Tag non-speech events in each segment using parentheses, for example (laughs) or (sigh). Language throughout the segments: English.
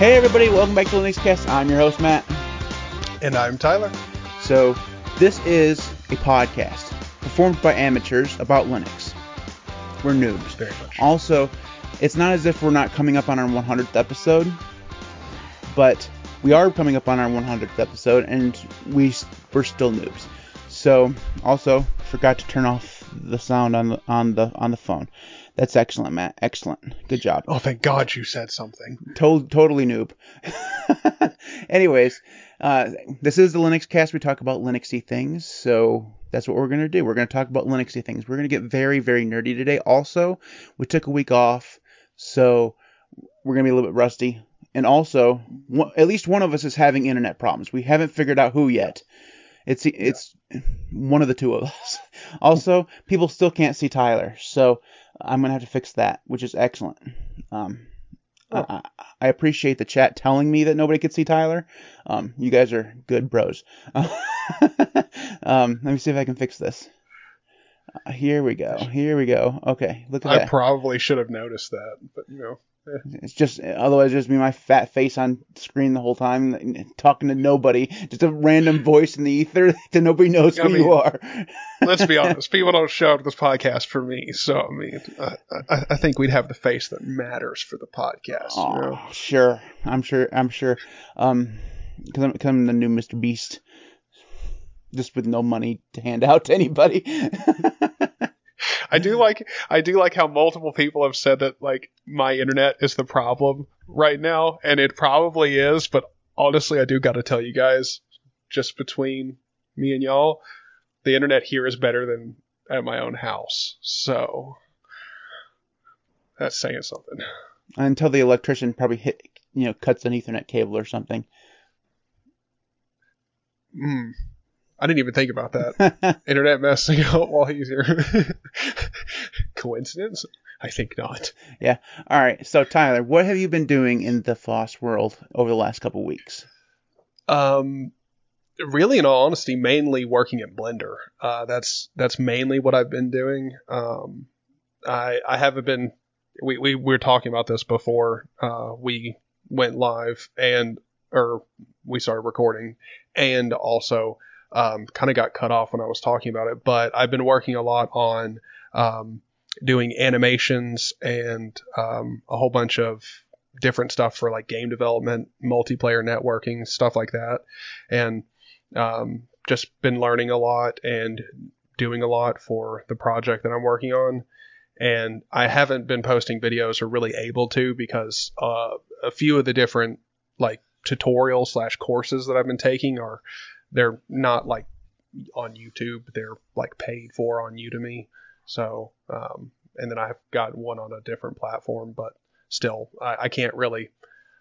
Hey everybody, welcome back to Linux Cast. I'm your host Matt. And I'm Tyler. So, this is a podcast performed by amateurs about Linux. We're noobs. Very much. Also, it's not as if we're not coming up on our 100th episode, but we are coming up on our 100th episode, and we we're still noobs. So, also forgot to turn off the sound on the on the on the phone. That's excellent, Matt. Excellent. Good job. Oh, thank God you said something. To- totally noob. (laughs) Anyways, uh, this is the Linux cast. We talk about Linuxy things, so that's what we're going to do. We're going to talk about Linuxy things. We're going to get very, very nerdy today. Also, we took a week off, so we're going to be a little bit rusty. And also, one, at least one of us is having internet problems. We haven't figured out who yet. It's it's one of the two of us. (laughs) Also, people still can't see Tyler, so I'm gonna have to fix that, which is excellent. Um, Oh. I, I appreciate the chat telling me that nobody could see Tyler. Um, you guys are good bros. (laughs) um, let me see if I can fix this. Uh, here we go. Here we go. Okay, look at I that. probably should have noticed that, but you know. It's just otherwise just be my fat face on screen the whole time talking to nobody, just a random voice in the ether (laughs) that nobody knows I who mean, you are. (laughs) Let's be honest. (laughs) People don't show up to this podcast for me, so I mean, I, I, I think we'd have the face that matters for the podcast. You know? Oh, sure. I'm sure. I'm sure. Um, because I'm, 'cause I'm the new Mr. Beast, just with no money to hand out to anybody. I do like I do like how multiple people have said that like my internet is the problem right now, and it probably is. But honestly, I do got to tell you guys, just between me and y'all, the internet here is better than at my own house. So that's saying something. Until the electrician probably hit, you know, cuts an Ethernet cable or something. Hmm. I didn't even think about that. (laughs) Internet messing up while he's here. (laughs) Coincidence? I think not. Yeah. All right. So Tyler, what have you been doing in the FOSS world over the last couple weeks? Um, really, in all honesty, mainly working at Blender. Uh, that's that's mainly what I've been doing. Um, I I haven't been. We we, we were talking about this before uh, we went live and or we started recording, and also um, kind of got cut off when I was talking about it. But I've been working a lot on um, doing animations and um, a whole bunch of different stuff for like game development, multiplayer networking, stuff like that, and um, just been learning a lot and doing a lot for the project that I'm working on. And I haven't been posting videos or really able to because uh, a few of the different like tutorial slash courses that I've been taking are they're not like on YouTube. They're like paid for on Udemy. So, um, and then I've got one on a different platform, but still, I, I can't really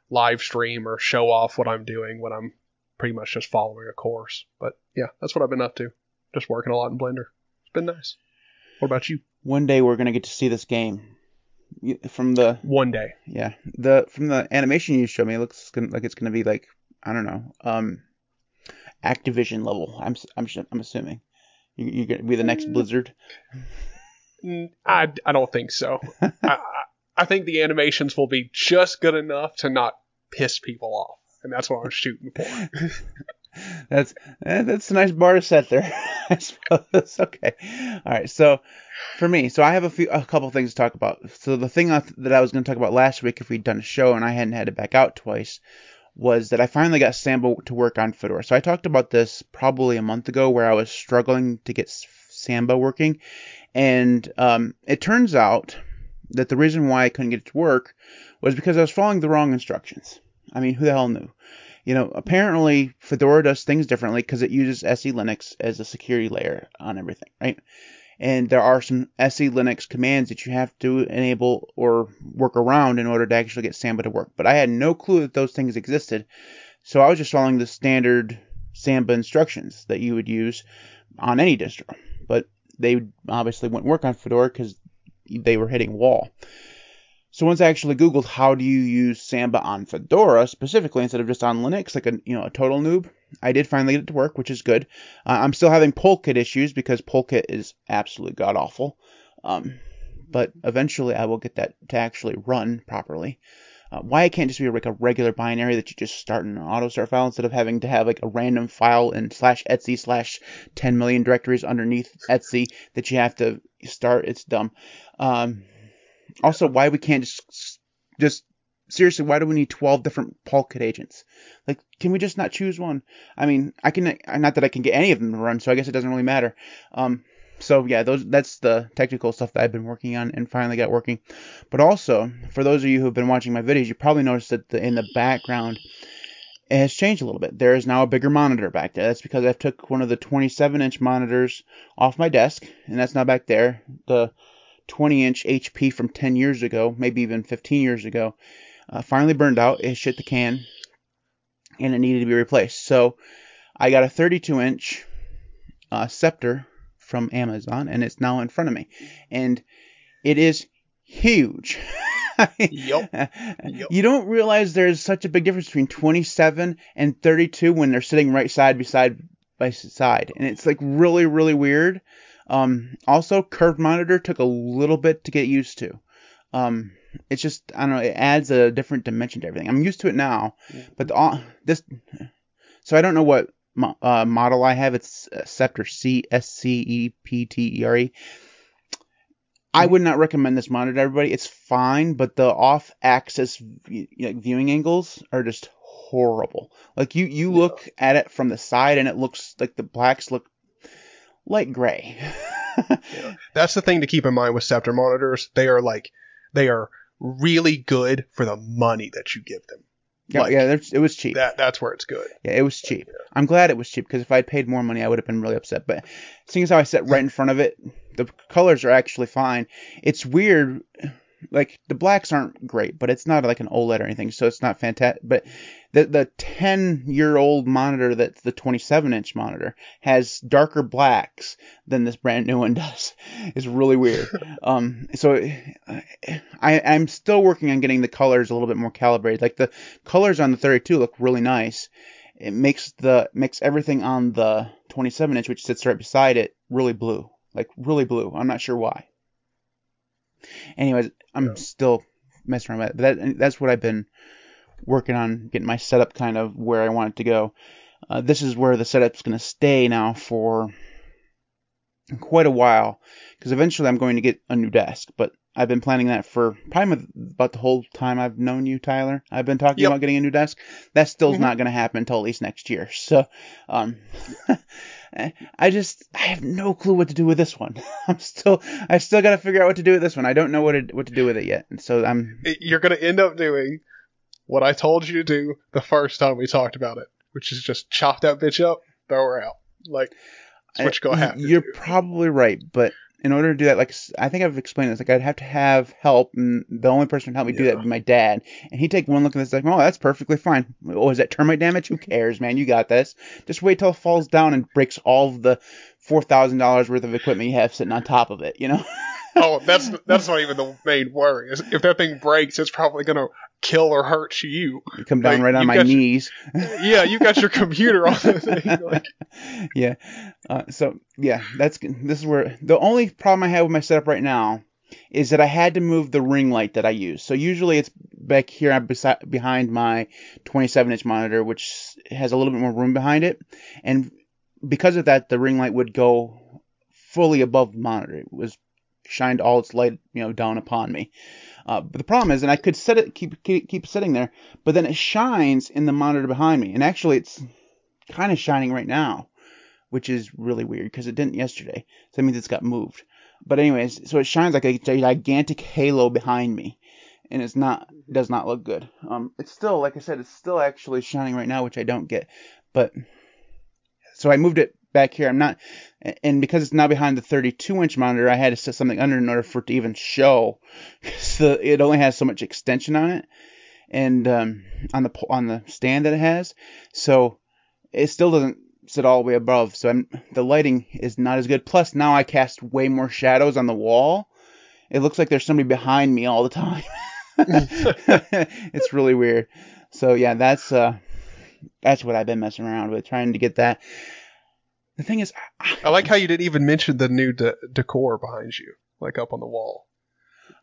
live stream or show off what I'm doing when I'm pretty much just following a course. But yeah, that's what I've been up to. Just working a lot in Blender. It's been nice. What about you? One day we're gonna get to see this game. From the One day. yeah the from the animation you showed me, it looks like it's gonna be like I don't know um Activision level. I'm I'm I'm assuming you, you're gonna be the next Mm. Blizzard. Mm, I, I don't think so. (laughs) I, I, I think the animations will be just good enough to not piss people off. And that's what I'm shooting for. (laughs) That's eh, that's a nice bar to set there. (laughs) I suppose. Okay. All right. So for me, so I have a few a couple things to talk about. So the thing that I was going to talk about last week, if we'd done a show and I hadn't had it back out twice, was that I finally got Samba to work on Fedora. So I talked about this probably a month ago, where I was struggling to get Samba working, and um, it turns out that the reason why I couldn't get it to work was because I was following the wrong instructions. I mean, who the hell knew? You know, apparently Fedora does things differently because it uses SE Linux as a security layer on everything, right? And there are some SE Linux commands that you have to enable or work around in order to actually get Samba to work. But I had no clue that those things existed. So I was just following the standard Samba instructions that you would use on any distro. But they obviously wouldn't work on Fedora because they were hitting wall. So once I actually Googled how do you use Samba on Fedora specifically instead of just on Linux, like a you know a total noob, I did finally get it to work, which is good. Uh, I'm still having Polkit issues because Polkit is absolutely god awful. Um, but eventually I will get that to actually run properly. uh, why it can't just be like a regular binary that you just start in an auto start file instead of having to have like a random file in slash Etsy slash 10 million directories underneath Etsy that you have to start. It's dumb. Um, also, why we can't just just seriously, why do we need 12 different Paul Polkit agents? Like, can we just not choose one? I mean, I can, not that I can get any of them to run, so I guess it doesn't really matter. Um, so yeah, those that's the technical stuff that I've been working on and finally got working. But also, for those of you who've been watching my videos, you probably noticed that the, in the background it has changed a little bit. There is now a bigger monitor back there. That's because I took one of the 27 inch monitors off my desk, and that's now back there. The 20 inch HP from 10 years ago, maybe even 15 years ago, uh, finally burned out. It shit the can, and it needed to be replaced. So I got a 32 inch uh, Sceptre from Amazon, and it's now in front of me, and it is huge. yep. yep. (laughs) You don't realize there's such a big difference between 27 and 32 when they're sitting right side by side by side, and it's like really, really weird. Um, also, curved monitor took a little bit to get used to. Um, it's just I don't know. It adds a different dimension to everything. I'm used to it now, but the, this. So I don't know what uh, model I have. It's Sceptre C S C E P T E R E. I would not recommend this monitor to everybody. It's fine, but the off-axis like, viewing angles are just horrible. Like you, you look at it from the side, and it looks like the blacks look light gray. (laughs) yeah. That's the thing to keep in mind with Sceptre monitors. They are like they are really good for the money that you give them. Yeah, like, yeah, it was cheap. That that's where it's good. Yeah, it was cheap. Yeah. I'm glad it was cheap because if I'd paid more money, I would have been really upset. But seeing as how I sat right in front of it, the colors are actually fine. It's weird like the blacks aren't great, but it's not like an OLED or anything, so it's not fantastic. But the the 10 year old monitor that's the 27 inch monitor has darker blacks than this brand new one (laughs) does. It's really weird. (laughs) um, so I I'm still working on getting the colors a little bit more calibrated. Like the colors on the 32 look really nice. It makes the makes everything on the 27 inch, which sits right beside it, really blue. Like really blue. I'm not sure why. Anyways, I'm still messing around with it. But that, that's what I've been working on, getting my setup kind of where I want it to go. Uh, this is where the setup's going to stay now for quite a while, because eventually I'm going to get a new desk. But I've been planning that for probably about the whole time I've known you, Tyler. I've been talking yep. about getting a new desk. That still's mm-hmm. not going to happen until at least next year. So, um, (laughs) I just I have no clue what to do with this one. (laughs) I'm still I still got to figure out what to do with this one. I don't know what to, what to do with it yet. And so I'm You're going to end up doing what I told you to do the first time we talked about it, which is just chop that bitch up, throw her out. Like that's what you're going to have You're do. probably right, but in order to do that, like I think I've explained this, like I'd have to have help, and the only person who help me yeah. do that would be my dad. And he'd take one look at this, like, oh, that's perfectly fine. Oh, is that termite damage? Who cares, man? You got this. Just wait till it falls down and breaks all of the four thousand dollars worth of equipment you have sitting on top of it. You know. (laughs) oh, that's that's not even the main worry. If that thing breaks, it's probably gonna kill or hurt you. You come down like, right on my knees. Your, yeah, you got your computer on the thing. (laughs) Like. Yeah. Uh, so yeah, that's this is where the only problem I have with my setup right now is that I had to move the ring light that I use. So usually it's back here beside, behind my 27 inch monitor, which has a little bit more room behind it, and because of that, the ring light would go fully above the monitor. It was shined all its light, you know, down upon me. Uh, but the problem is, and I could set it, keep, keep keep sitting there, but then it shines in the monitor behind me, and actually it's kind of shining right now, which is really weird because it didn't yesterday. So that means it's got moved. But anyways, so it shines like a, gigantic halo behind me, and it's not does not look good. Um, it's still like I said, it's still actually shining right now, which I don't get. But so I moved it back here. I'm not, and because it's now behind the 32 inch monitor, I had to set something under in order for it to even show. (laughs) So it only has so much extension on it, and um, on the on the stand that it has, so it still doesn't sit all the way above. So I'm, the lighting is not as good. Plus now I cast way more shadows on the wall. It looks like there's somebody behind me all the time. (laughs) it's really weird. So yeah, that's uh, that's what I've been messing around with, trying to get that the thing is, I, I like how you didn't even mention the new de- decor behind you, like up on the wall.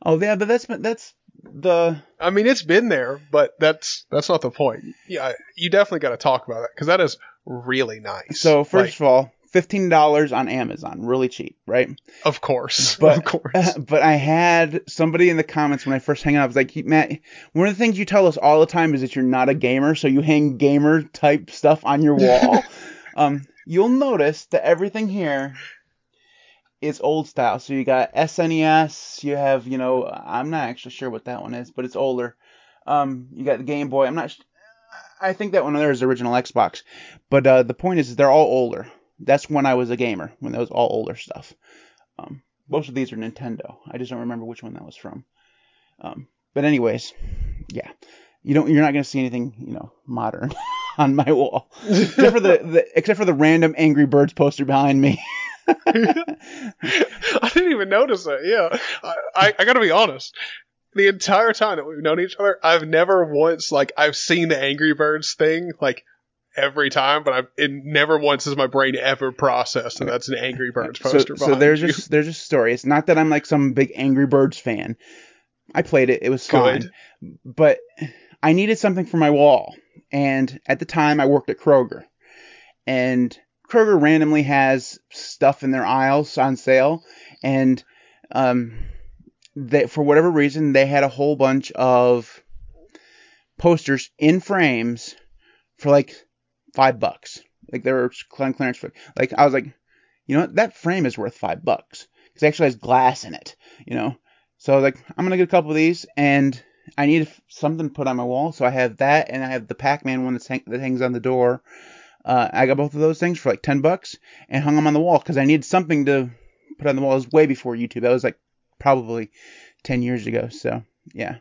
Oh yeah, but that's that's the I mean, it's been there, but that's that's not the point. Yeah, you definitely got to talk about it because that is really nice. so first Like, of all, fifteen dollars on Amazon, really cheap, right? of course, (laughs) But- of course. (laughs) but I had somebody in the comments when I first hang out. I was like, Matt, one of the things you tell us all the time is that you're not a gamer, so you hang gamer type stuff on your wall. (laughs) um, you'll notice that everything here is old style. So you got SNES, you have, you know, I'm not actually sure what that one is, but it's older. Um, you got the Game Boy. I'm not. sh- I think that one there is original Xbox, but uh, the point is, they're all older. That's when I was a gamer, when that was all older stuff. Um, most of these are Nintendo. I just don't remember which one that was from. Um, but anyways, yeah, you don't. You're not gonna see anything, you know, modern (laughs) on my wall, except for the, the except for the random Angry Birds poster behind me. (laughs) I didn't even notice it. Yeah, I, I, I got to be honest. The entire time that we've known each other, I've never once like I've seen the Angry Birds thing like every time, but I've it never once has my brain ever processed that that's an Angry Birds poster. so behind there's you. just there's a story. It's not that I'm like some big Angry Birds fan. I played it. It was fun. Good. but I needed something for my wall. And at the time, I worked at Kroger. And Kroger randomly has stuff in their aisles on sale. And um, they, for whatever reason, they had a whole bunch of posters in frames for like five bucks. Like they were clear- clearance for like I was like, you know what, that frame is worth five bucks because it actually has glass in it. You know, so I was like, I'm gonna get a couple of these, and I need something to put on my wall. So I have that, and I have the Pac-Man one hang- that hangs on the door. Uh, I got both of those things for like ten bucks, and hung them on the wall because I needed something to put on the wall. It was way before YouTube. That was like probably ten years ago. So yeah,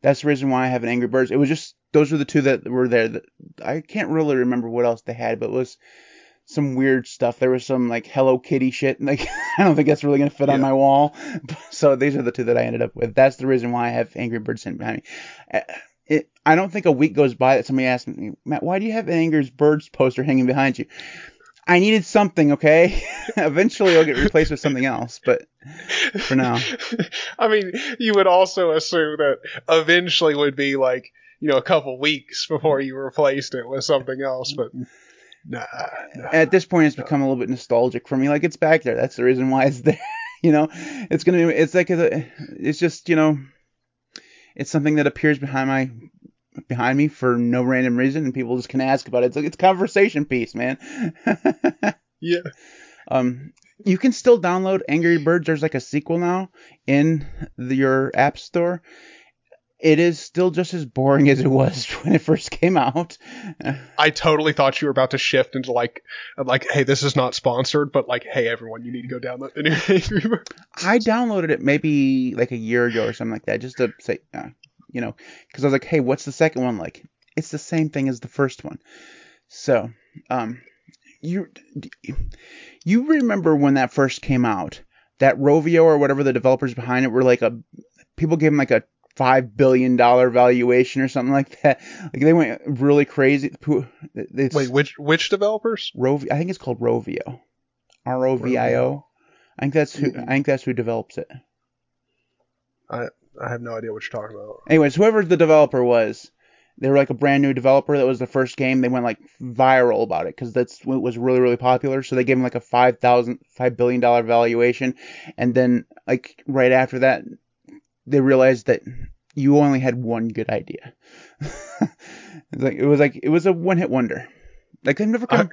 that's the reason why I have an Angry Birds. It was just those were the two that were there. I can't really remember what else they had, but it was some weird stuff. There was some like Hello Kitty shit. and, Like (laughs) I don't think that's really gonna fit on my wall. (laughs) So these are the two that I ended up with. That's the reason why I have Angry Birds sitting behind me. Uh, It, I don't think a week goes by that somebody asks me, Matt, why do you have an Angry Birds poster hanging behind you? I needed something, okay? (laughs) Eventually it'll get replaced with something else, but for now. I mean, you would also assume that eventually would be like you know a couple weeks before you replaced it with something else, but nah. nah. at this point it's become a little bit nostalgic for me. Like it's back there. That's the reason why it's (laughs) there you know? It's gonna be it's like a, it's just you know it's something that appears behind my behind me for no random reason and people just can ask about it. It's like it's a conversation piece man. (laughs) Yeah. um you can still download angry birds. There's like a sequel now in the, your app store it is still just as boring as it was (laughs) when it first came out I totally thought you were about to shift into like, like, hey, this is not sponsored, but like, hey, everyone, you need to go download the new (laughs) Angry Birds. I downloaded it maybe like a year ago or something like that, just to say, uh, you know, because I was like, hey, what's the second one like? It's the same thing as the first one. So, um, you you remember when that first came out? That Rovio or whatever the developers behind it were like a people gave them like a five billion dollar valuation or something like that. Like they went really crazy. They- Wait, which which developers? Rov, I think it's called Rovio, R O V I O. I think that's who. Hmm. I think that's who develops it. I I have no idea what you're talking about. Anyways, whoever the developer was, they were like a brand new developer. That was the first game. They went like viral about it because that's when it was really really popular. So they gave them like a five thousand five billion dollar valuation, and then like right after that, they realized that you only had one good idea. (laughs) like it was like it was a one hit wonder. Like they've never come.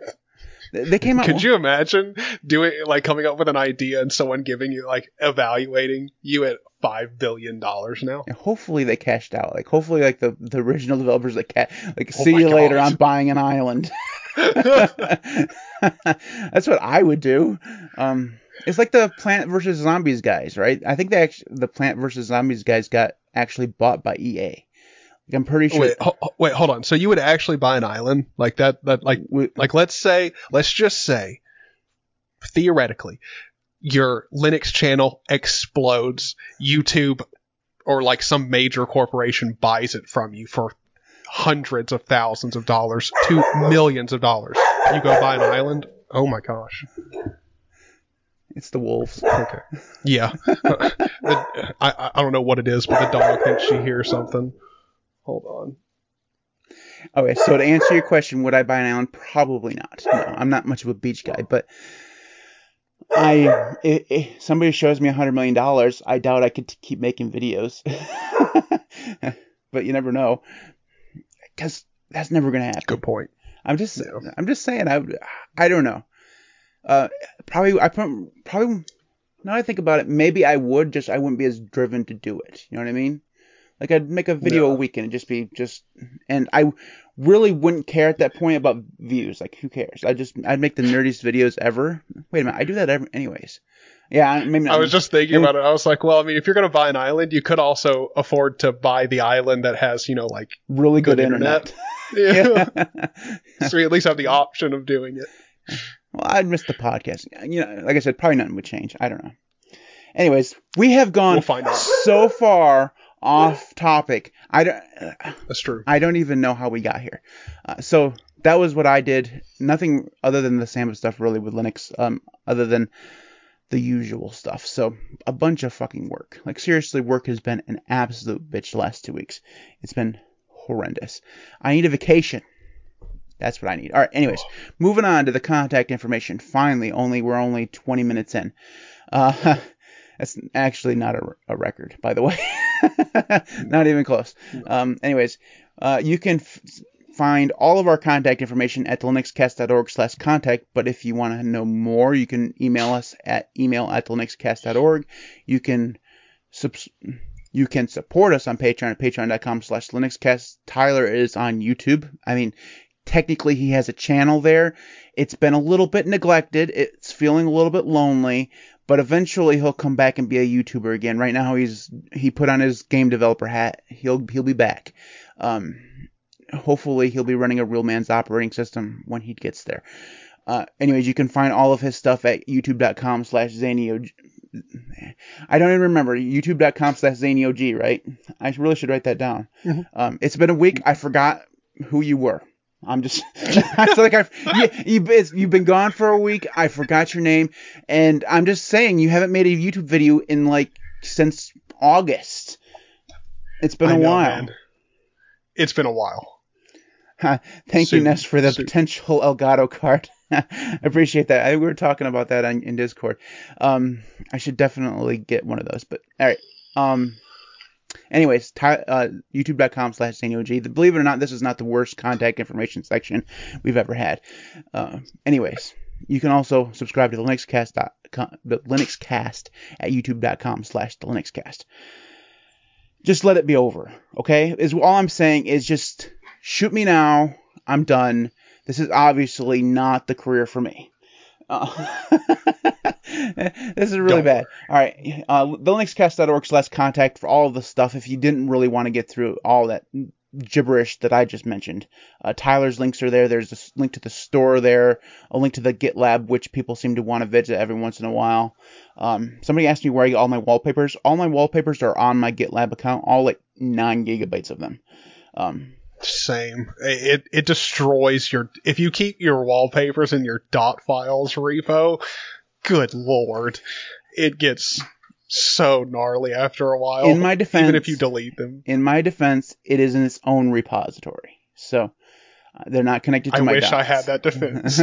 they- they came out. Could you imagine doing like coming up with an idea and someone giving you like evaluating you at five billion dollars now? Yeah, hopefully they cashed out. Like hopefully like the, the original developers that ca- like Oh see you later. I'm buying an island. (laughs) (laughs) That's what I would do. Um, it's like the Plant versus Zombies guys, right? I think they actually the Plant versus Zombies guys got actually bought by EA. Like, I'm pretty sure. wait, ho- wait, hold on. So you would actually buy an island like that? That like we- like let's say let's just say theoretically your Linux channel explodes, YouTube or like some major corporation buys it from you for hundreds of thousands of dollars to millions of dollars. You go buy an island? Oh my gosh. It's the wolves. Okay. Yeah. (laughs) The- I I don't know what it is, but the dog thinks she hears something. Hold on. Okay, so to answer your question, would I buy an island? Probably not. No, I'm not much of a beach guy, but I somebody shows me a hundred million dollars, I doubt I could t- keep making videos. (laughs) but you never know, because that's never gonna happen. Good point. I'm just Yeah. I'm just saying I I don't know. Uh, probably I prob- probably now I think about it, maybe I would just I wouldn't be as driven to do it. You know what I mean? Like I'd make a video a week and it'd just be just and I really wouldn't care at that point about views. Like who cares? I just I'd make the nerdiest videos ever. Wait a minute, I do that ever, anyways. Yeah, I- maybe not. I was just thinking maybe- about it. I was like, well, I mean, if you're going to buy an island, you could also afford to buy the island that has, you know, like, really good, good internet. internet. (laughs) (laughs) Yeah. so you at least have the option of doing it. (laughs) Well, I'd miss the podcast. You know, like I said, probably nothing would change. I don't know. Anyways, we have gone We'll so far off topic. I don't. That's true. I don't even know how we got here. Uh, so that was what I did. Nothing other than the Samba stuff really with Linux. Um, other than the usual stuff. So a bunch of fucking work. Like seriously, work has been an absolute bitch the last two weeks. It's been horrendous. I need a vacation. That's what I need. All right. Anyways, moving on to the contact information. Finally, only we're only 20 minutes in. Uh, (laughs) that's actually not a, a record, by the way. (laughs) not even close. Um, anyways, uh, you can f- find all of our contact information at linuxcast.org slash contact. But if you want to know more, you can email us at email at linuxcast.org. You can subs- you can support us on Patreon at patreon.com slash linuxcast. Tyler is on YouTube. I mean, technically he has a channel there. It's been a little bit neglected. It's feeling a little bit lonely, but eventually he'll come back and be a YouTuber again. Right now he's he put on his game developer hat. He'll he'll be back. Um, hopefully he'll be running a real man's operating system when he gets there. Uh, anyways, you can find all of his stuff at youtube.com slash zanio. I don't even remember youtube.com slash ZaneyOG, right? I really should write that down. Mhm. Um, it's been a week. I forgot who you were. I'm just, (laughs) (laughs) I feel like I've, you, you've, it's, you've been gone for a week. I forgot your name. And I'm just saying, you haven't made a YouTube video in like, since August. It's been I a know, while. man. It's been a while. (laughs) Thank you, Soon. Ness, for the Soon. potential Elgato card. I appreciate that. I, we were talking about that on, in Discord. Um, I should definitely get one of those. But all right. Um, anyways, ty, uh, YouTube.com slash ZaneyOG. Believe it or not, this is not the worst contact information section we've ever had. Uh, anyways, you can also subscribe to the LinuxCast, dot com- the LinuxCast at YouTube.com slash the LinuxCast. Just let it be over, okay? Is all I'm saying is just shoot me now. I'm done. This is obviously not the career for me. Uh, (laughs) this is really Don't bad. All right, uh, thelinuxcast.org slash contact for all of the stuff. If you didn't really want to get through all that gibberish that I just mentioned, uh, Tyler's links are there. There's a link to the store there, a link to the GitLab, which people seem to want to visit every once in a while. Um, somebody asked me where I get all my wallpapers. All my wallpapers are on my GitLab account, all like nine gigabytes of them. Um, Same. It it destroys your if you keep your wallpapers in your dot files repo. Good lord, it gets so gnarly after a while. in my defense, even if you delete them. in my defense, it is in its own repository, so uh, they're not connected to I my. I wish I had that defense.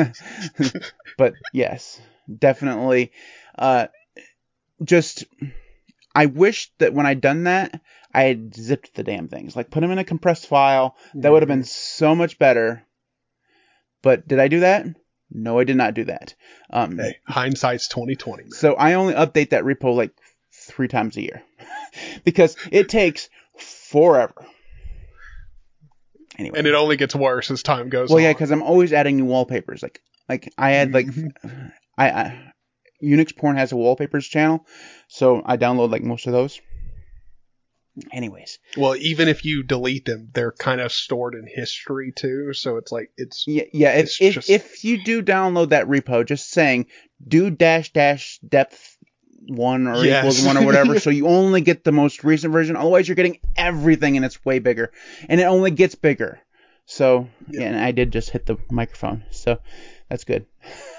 (laughs) but yes, definitely. Uh, just I wish that when I'd done that, I had zipped the damn things, like put them in a compressed file. That would have been so much better. But did I do that? No, I did not do that. Um, Hey, hindsight's twenty twenty. so I only update that repo like three times a year (laughs) because it takes forever. Anyway, And it only gets worse as time goes well, on. yeah, because I'm always adding new wallpapers. Like, like I had like, (laughs) I, I Unix Porn has a wallpapers channel, so I download like most of those. Anyways, well, even if you delete them, they're kind of stored in history too. So it's like it's yeah, yeah. If It's if, just- if you do download that repo, just saying do dash dash depth one or Yes. equals one or whatever, (laughs) so you only get the most recent version. Otherwise, you're getting everything, and it's way bigger, and it only gets bigger. So, yeah, and I did just hit the microphone, so that's good.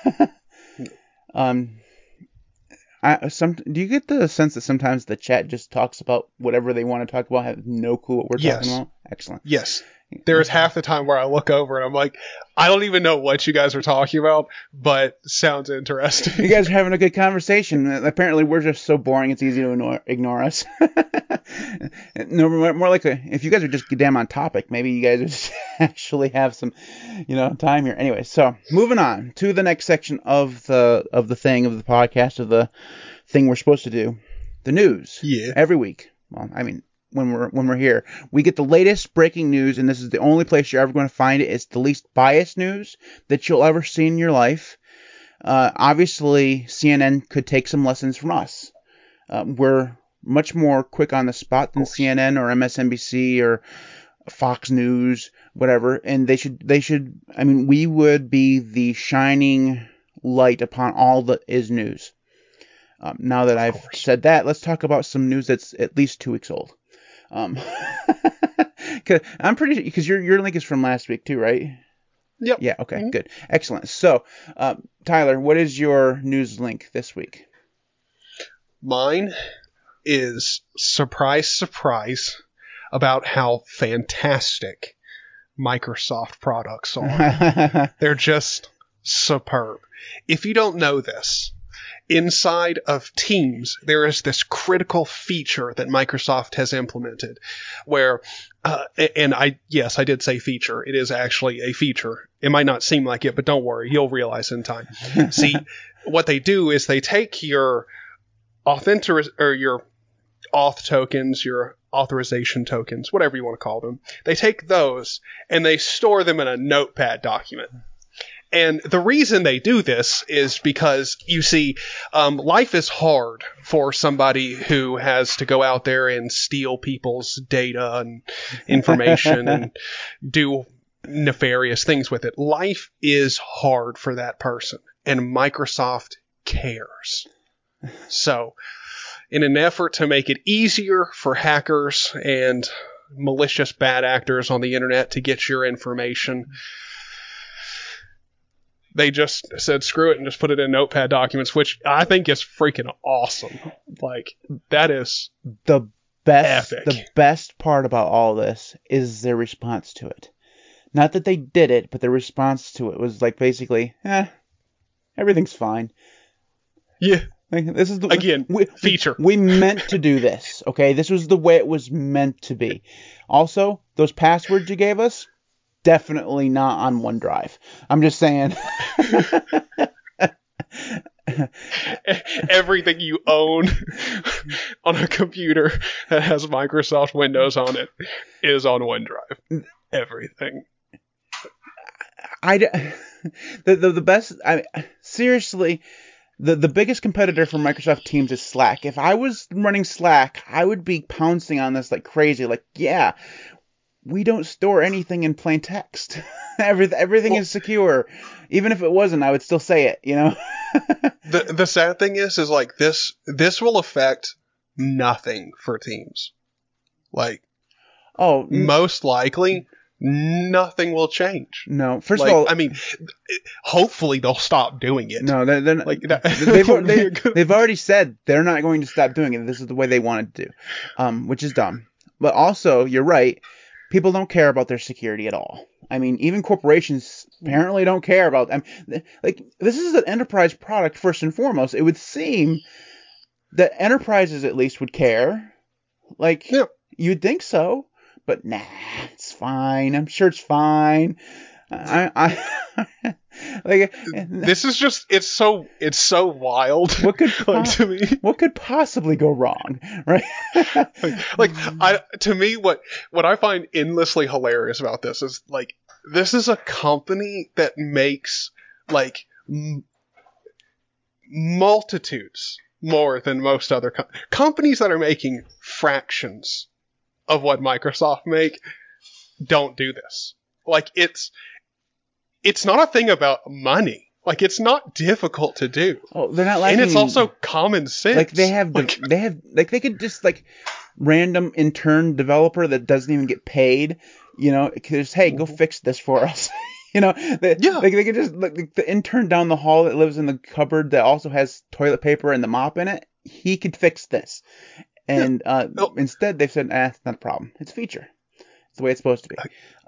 (laughs) um, I some do you get the sense that sometimes the chat just talks about whatever they want to talk about, have no clue what we're Yes. talking about? Excellent. Yes. There is half the time where I look over and I'm like, I don't even know what you guys are talking about, but sounds interesting. You guys are having a good conversation. Apparently, we're just so boring; it's easy to ignore, ignore us. (laughs) no, more more like a, if you guys are just damn on topic, maybe you guys (laughs) actually have some, you know, time here. Anyway, so moving on to the next section of the of the thing of the podcast of the thing we're supposed to do, the news. Yeah. Every week. Well, I mean, when we're when we're here, we get the latest breaking news, and this is the only place you're ever going to find it. It's the least biased news that you'll ever see in your life. Uh, obviously, CNN could take some lessons from us. Uh, we're much more quick on the spot than CNN or MSNBC or Fox News, whatever. And they should, they should. I mean, we would be the shining light upon all that is news. Um, now that I've said that, let's talk about some news that's at least two weeks old. Um, (laughs) 'cause I'm pretty sure because your your link is from last week too, right? Yep. Yeah. Okay. Mhm. Good. Excellent. So, uh, Tyler, what is your news link this week? Mine is surprise, surprise about how fantastic Microsoft products are. (laughs) They're just superb. If you don't know this, inside of Teams, there is this critical feature that Microsoft has implemented where, uh, and I, yes, I did say feature. It is actually a feature. It might not seem like it, but don't worry. You'll realize in time. (laughs) See, what they do is they take your authentic or your auth tokens, your authorization tokens, whatever you want to call them. They take those and they store them in a notepad document. And the reason they do this is because you see, um, life is hard for somebody who has to go out there and steal people's data and (laughs) information and do nefarious things with it. Life is hard for that person, and Microsoft cares. So, in an effort to make it easier for hackers and malicious bad actors on the internet to get your information, they just said screw it and just put it in notepad documents, which I think is freaking awesome. Like, that is the best Epic. the best part about all this is their response to it. Not that they did it, but their response to it was like basically, eh, everything's fine. yeah, Like, this is the Again, we, feature. We meant to do this. Okay, this was the way it was meant to be. Also, those passwords you gave us, definitely not on OneDrive. I'm just saying. (laughs) everything you own on a computer that has Microsoft Windows on it is on OneDrive. Everything. I the, the the best. I seriously, the the biggest competitor for Microsoft Teams is Slack. If I was running Slack, I would be pouncing on this like crazy. Like, yeah, we don't store anything in plain text. (laughs) everything everything Well- is secure. Even if it wasn't, I would still say it. You know. (laughs) The the sad thing is is like this this will affect nothing for teams. Like oh most likely nothing will change. no. First like, of all, I mean, hopefully they'll stop doing it. no, they're, they're not, Like that, (laughs) they've, that would be they, they've already said they're not going to stop doing it. This is the way they wanted to do, um, which is dumb. But also, you're right. People don't care about their security at all. I mean, even corporations apparently don't care about. Mean, like this is an enterprise product first and foremost. It would seem that enterprises at least would care. Like Yeah. you'd think so, but nah, it's fine. I'm sure it's fine. I, I (laughs) like (laughs) this is just it's so it's so wild. what could (laughs) like to me. what could possibly go wrong, right? like, like I to me what what I find endlessly hilarious about this is like this is a company that makes like m- multitudes more than most other com- companies that are making fractions of what Microsoft make don't do this. Like it's it's not a thing about money. Like it's not difficult to do. oh, they're not like and it's also common sense. like they have Like, (laughs) they have like they could just like random intern developer that doesn't even get paid, you know, because hey, go fix this for us. (laughs) You know, the, Yeah. Like they could just like the intern down the hall that lives in the cupboard that also has toilet paper and the mop in it. He could fix this, and uh, Oh. instead they've said, "Ah, it's not a problem. It's a feature. It's the way it's supposed to be."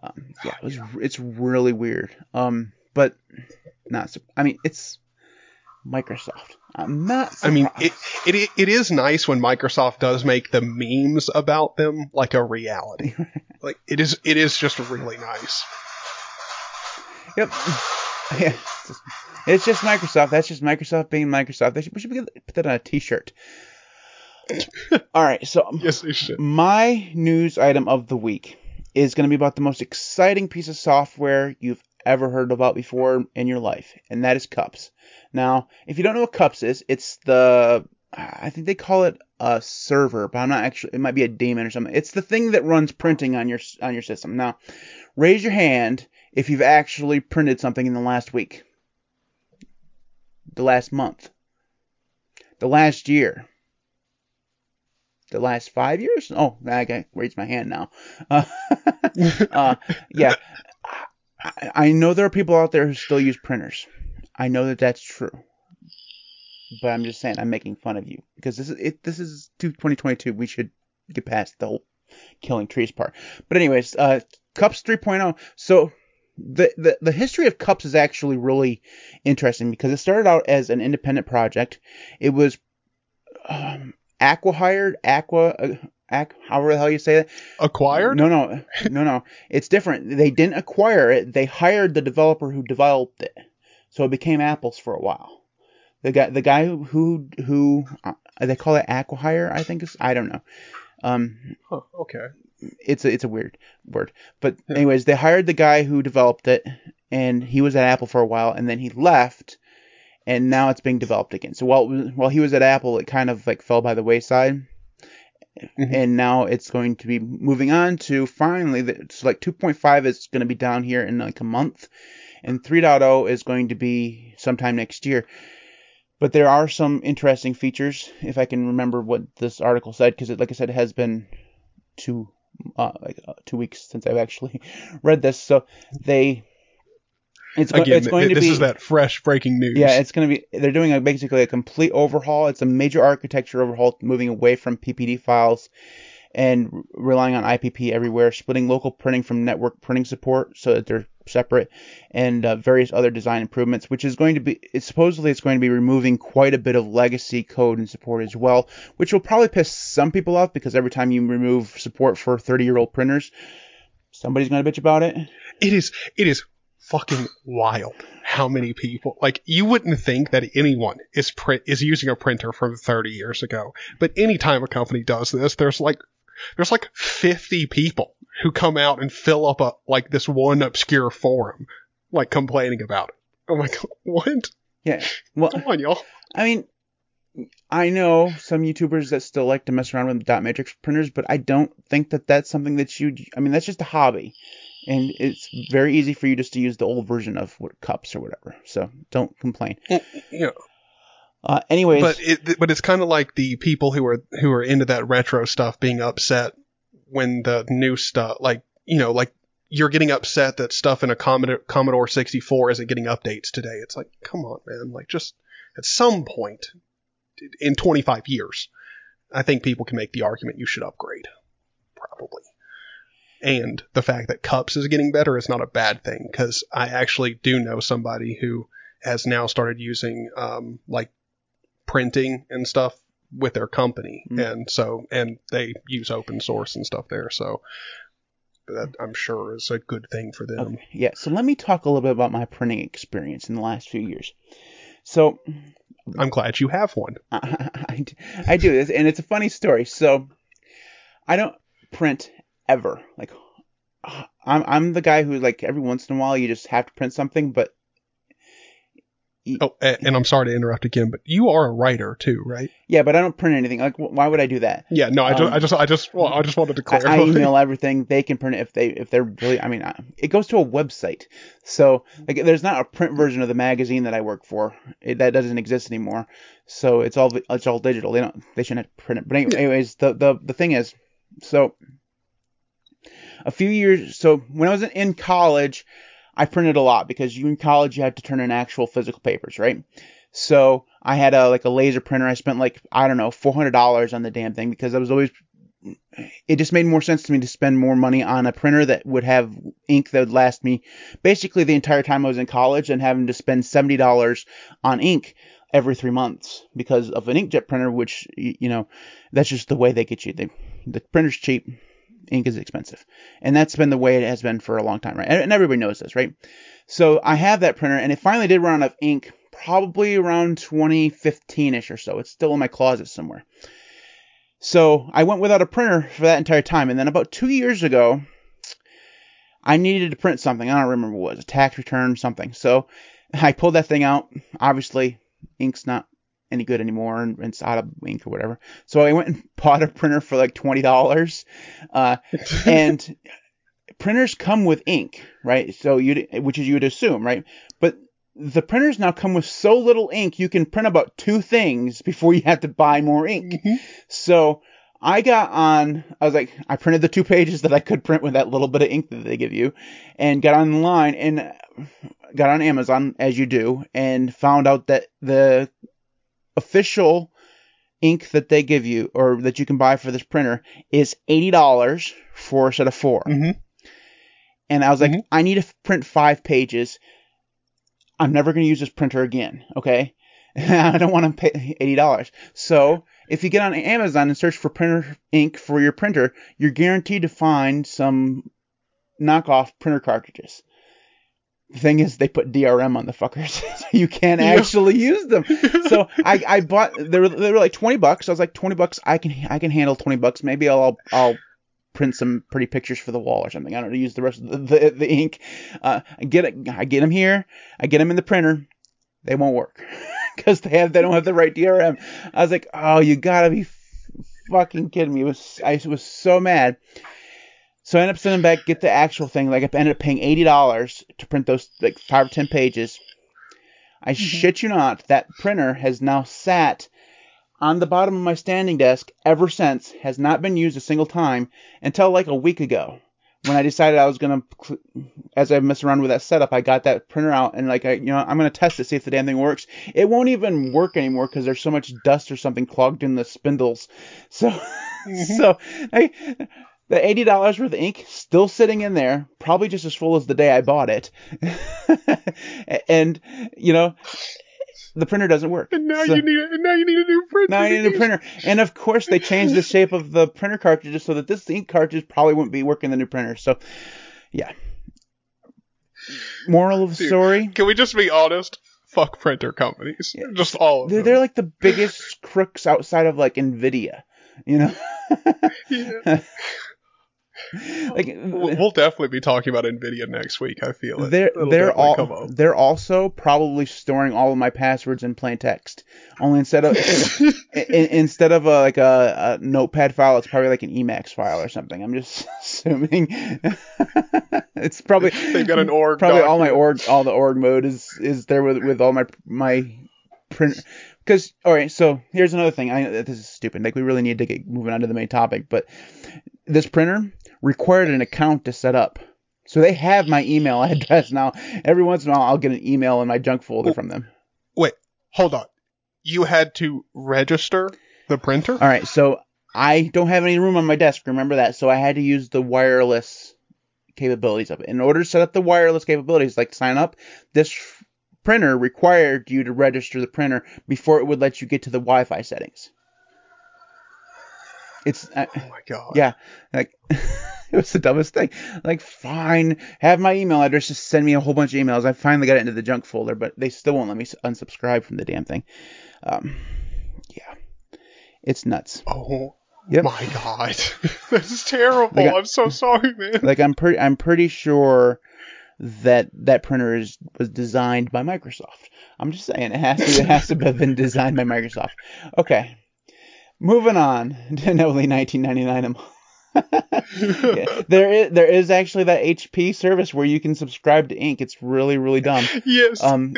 Um, yeah, it was. It's really weird. Um, but not. I mean, it's Microsoft. I'm not. I mean, it, it it is nice when Microsoft does make the memes about them like a reality. (laughs) like it is it is just really nice. Yep. (laughs) Yeah. It's just, it's just Microsoft. That's just Microsoft being Microsoft. They should, we should put that on a T-shirt. (laughs) All right. So Yes, they should. my news item of the week is going to be about the most exciting piece of software you've ever heard about before in your life, and that is Cups. Now, if you don't know what Cups is, it's the I think they call it a server, but I'm not actually. It might be a daemon or something. It's the thing that runs printing on your on your system. Now, raise your hand if you've actually printed something in the last week, the last month, the last year, the last five years. Oh, I can raise my hand now. (laughs) Uh, uh, yeah, I, I know there are people out there who still use printers. I know that that's true. But I'm just saying, I'm making fun of you because this is it. This is 2022. We should get past the whole killing trees part. But anyways, uh, Cups 3.0. So the, the the history of Cups is actually really interesting because it started out as an independent project. It was um, Aqua hired Aqua. Uh, Aqu, however the hell you say that. Acquired? No, no, no, no. It's different. They didn't acquire it. They hired the developer who developed it, so it became Apple's for a while. The guy, the guy who who, who uh, they call it Acquihire, I think is. I don't know. Um, Huh, okay. it's a, it's a weird word. But anyways, they hired the guy who developed it, and he was at Apple for a while, and then he left, and now it's being developed again. So while while he was at Apple, it kind of like fell by the wayside, Mhm. and now it's going to be moving on to finally. the- It's like 2.5 is going to be down here in like a month, and 3.0 is going to be sometime next year. But there are some interesting features, if I can remember what this article said, because it like I said, it has been two uh, like uh, two weeks since I've actually (laughs) read this. So they, it's go- Again, it's going th- to this be is that fresh breaking news. yeah, it's going to be they're doing a, basically a complete overhaul. It's a major architecture overhaul, moving away from PPD files and r- relying on IPP everywhere, splitting local printing from network printing support so that they're separate, and uh, various other design improvements, which is going to be it's supposedly it's going to be removing quite a bit of legacy code and support as well, which will probably piss some people off because every time you remove support for 30 year old printers, somebody's going to bitch about it. it is it is fucking wild how many people like you wouldn't think that anyone is print is using a printer from 30 years ago but anytime a company does this there's like there's like 50 people who come out and fill up a like this one obscure forum like complaining about it oh i'm like (laughs) what Yeah. Well, come on y'all I mean, I know some YouTubers that still like to mess around with dot matrix printers, but I don't think that that's something that you. I mean, that's just a hobby, and it's very easy for you just to use the old version of what cups or whatever. So don't complain. yeah Uh, anyways, but it but it's kind of like the people who are who are into that retro stuff being upset when the new stuff like you know like you're getting upset that stuff in a Commodore, Commodore 64 isn't getting updates today. It's like, come on, man. Like, just at some point in 25 years, I think people can make the argument you should upgrade. Probably. And the fact that Cups is getting better is not a bad thing because I actually do know somebody who has now started using um, like printing and stuff with their company, Mm. and so and they use open source and stuff there. So that I'm sure is a good thing for them. Okay, yeah. So let me talk a little bit about my printing experience in the last few years. So I'm glad you have one. (laughs) I, I, I do this, and it's a funny story. So I don't print ever. Like I'm I'm the guy who like every once in a while you just have to print something, but Oh, and I'm sorry to interrupt again, but you are a writer too, right? yeah, but I don't print anything. Like why would I do that? Yeah. No, I just, Um, I just, I just, well, I just wanted to clarify. I email everything. They can print it if they if they're really. I mean, I, it goes to a website. So like, there's not a print version of the magazine that I work for. It, that doesn't exist anymore. So it's all it's all digital. They don't they shouldn't have to print it. But anyway, anyways, the the the thing is, so a few years. So when I was in college. I printed a lot because you in college you had to turn in actual physical papers, right? So I had a like a laser printer. I spent like I don't know four hundred dollars on the damn thing because I was always. It just made more sense to me to spend more money on a printer that would have ink that would last me basically the entire time I was in college and having to spend seventy dollars on ink every three months because of an inkjet printer, which you know that's just the way they get you. They, the printer's cheap, ink is expensive, and that's been the way it has been for a long time, right? And everybody knows this, right? So I have that printer, and it finally did run out of ink probably around 2015ish or so. It's still in my closet somewhere. So I went without a printer for that entire time, and then about two years ago, I needed to print something. I don't remember what it was, a tax return, something. So I pulled that thing out. Obviously, ink's not any good anymore, and it's out of ink or whatever. So I went and (laughs) bought a printer for like twenty dollars, uh, (laughs) and printers come with ink, right? So you, which is you would assume, right? But the printers now come with so little ink, you can print about two things (laughs) before you have to buy more ink. Mm-hmm. So I got on, I was like, I printed the two pages that I could print with that little bit of ink that they give you, and got online and got on Amazon, as you do, and found out that the official ink that they give you or that you can buy for this printer is $80 for a set of 4 Mhm. And I was like, Mhm. I need to print five pages. I'm never going to use this printer again. Okay. (laughs) I don't want to pay $80. So if you get on Amazon and search for printer ink for your printer, you're guaranteed to find some knockoff printer cartridges. The thing is, they put DRM on the fuckers, (laughs) so you can't Yeah. actually use them. So (laughs) I, I bought they were they were like twenty bucks. I was like twenty bucks. I can I can handle twenty bucks. Maybe I'll I'll print some pretty pictures for the wall or something. I don't know. Use the rest of the the, the ink. Uh, I get it. I get them here. I get them in the printer. They won't work (laughs) because they have they don't have the right DRM. I was like, oh, you gotta be fucking kidding me. It was I was so mad. So I ended up sending back, get the actual thing. Like I ended up paying eighty dollars to print those like five or ten pages. I mm-hmm. shit you not, that printer has now sat on the bottom of my standing desk ever since. Has not been used a single time until like a week ago when I decided I was gonna, as I mess around with that setup, I got that printer out and like I, you know, I'm gonna test it, see if the damn thing works. It won't even work anymore because there's so much dust or something clogged in the spindles. So, (laughs) mm-hmm. so I, the eighty dollars worth of ink still sitting in there, probably just as full as the day I bought it, (laughs) and you know, the printer doesn't work. And now So- you need and now you need a new printer. now I need a printer. And of course, they changed the shape of the printer cartridges so that this ink cartridge probably wouldn't be working the new printer. So, yeah. Moral of the Dude, story: Can we just be honest? Fuck printer companies. Just all of they're, them. they're like the biggest crooks outside of like Nvidia. You know, (laughs) Yeah. (laughs) (laughs) like We'll definitely be talking about Nvidia next week. I feel it. they're It'll they're all they're also probably storing all of my passwords in plain text. Only instead of (laughs) i- instead of a, like a, a notepad file, it's probably like an Emacs file or something. I'm just (laughs) assuming it's probably They've got an org. probably all my org all the org mode is is there with with all my my print because all right so here's another thing i this is stupid like we really need to get moving on to the main topic but this printer required an account to set up. So they have my email (laughs) address now. Every once in a while i'll get an email in my junk folder oh, from them. Wait, hold on. You had to register the printer? all right so i don't have any room on my desk remember that? So i had to use the wireless capabilities of it. In order to set up the wireless capabilities like sign up this printer required you to register the printer before it would let you get to the wi-fi settings it's uh, oh my god. yeah like (laughs) it was the dumbest thing like fine have my email address just send me a whole bunch of emails i finally got it into the junk folder but they still won't let me unsubscribe from the damn thing um yeah it's nuts Oh Yep. my god. (laughs) this is terrible. Like, I- I'm so sorry, man. like I'm pretty I'm pretty sure that that printer is was designed by Microsoft. I'm just saying it has to it has to have been designed by Microsoft. Okay. Moving on (laughs) to only 1999 a month. (laughs) Yeah, there is there is actually that HP service where you can subscribe to ink. It's really really dumb. yes. Um,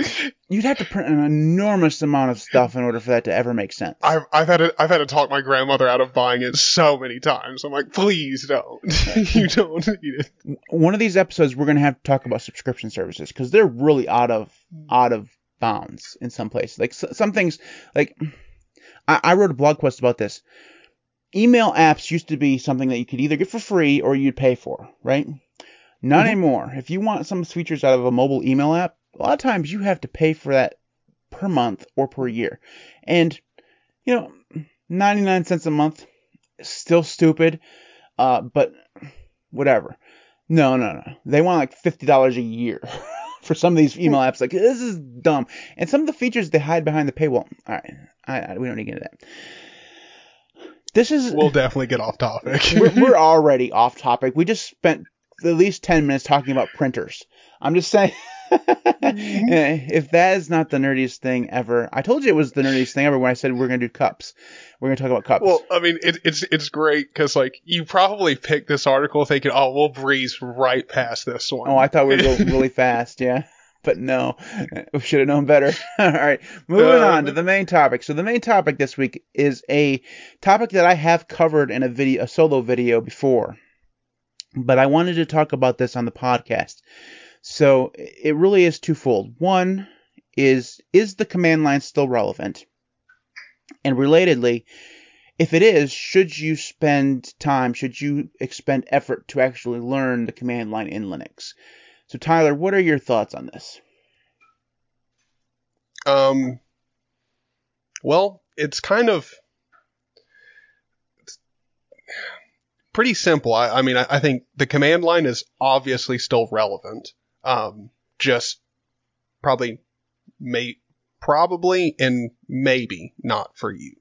you'd have to print an enormous amount of stuff in order for that to ever make sense. I've, I've had to I've had to talk my grandmother out of buying it so many times. I'm like, please don't. (laughs) you don't need it. One of these episodes we're gonna have to talk about subscription services because they're really out of out of bounds in some places. Like s some things, like I, I wrote a blog post about this. Email apps used to be something that you could either get for free or you'd pay for, right? Not Mhm. anymore. If you want some features out of a mobile email app, a lot of times you have to pay for that per month or per year. And, you know, 99 cents a month, still stupid, uh, but whatever. No, no, no. They want like $50 a year (laughs) for some of these email apps. Like, this is dumb. And some of the features they hide behind the paywall. All right. I, I, we don't need to get into that. This is. We'll definitely get off topic. we're, we're (laughs) already off topic. We just spent at least 10 minutes talking about printers. I'm just saying. (laughs) if that is not the nerdiest thing ever, I told you it was the nerdiest thing ever when I said we're going to do cups. We're going to talk about cups. Well, I mean, it, it's it's great because like you probably picked this article thinking, oh, we'll breeze right past this one. oh, I thought we would (laughs) go really fast, yeah. But no, (laughs) we should have known better. All right, moving Uh, on to the main topic. So the main topic this week is a topic that I have covered in a video, a solo video before, but I wanted to talk about this on the podcast. So it really is twofold. One is is the command line still relevant? And relatedly, if it is, should you spend time, should you expend effort to actually learn the command line in Linux? So Tyler, what are your thoughts on this? Um, well, it's kind of it's pretty simple. I, I mean, I, I think the command line is obviously still relevant. Um, just probably may probably and maybe not for you.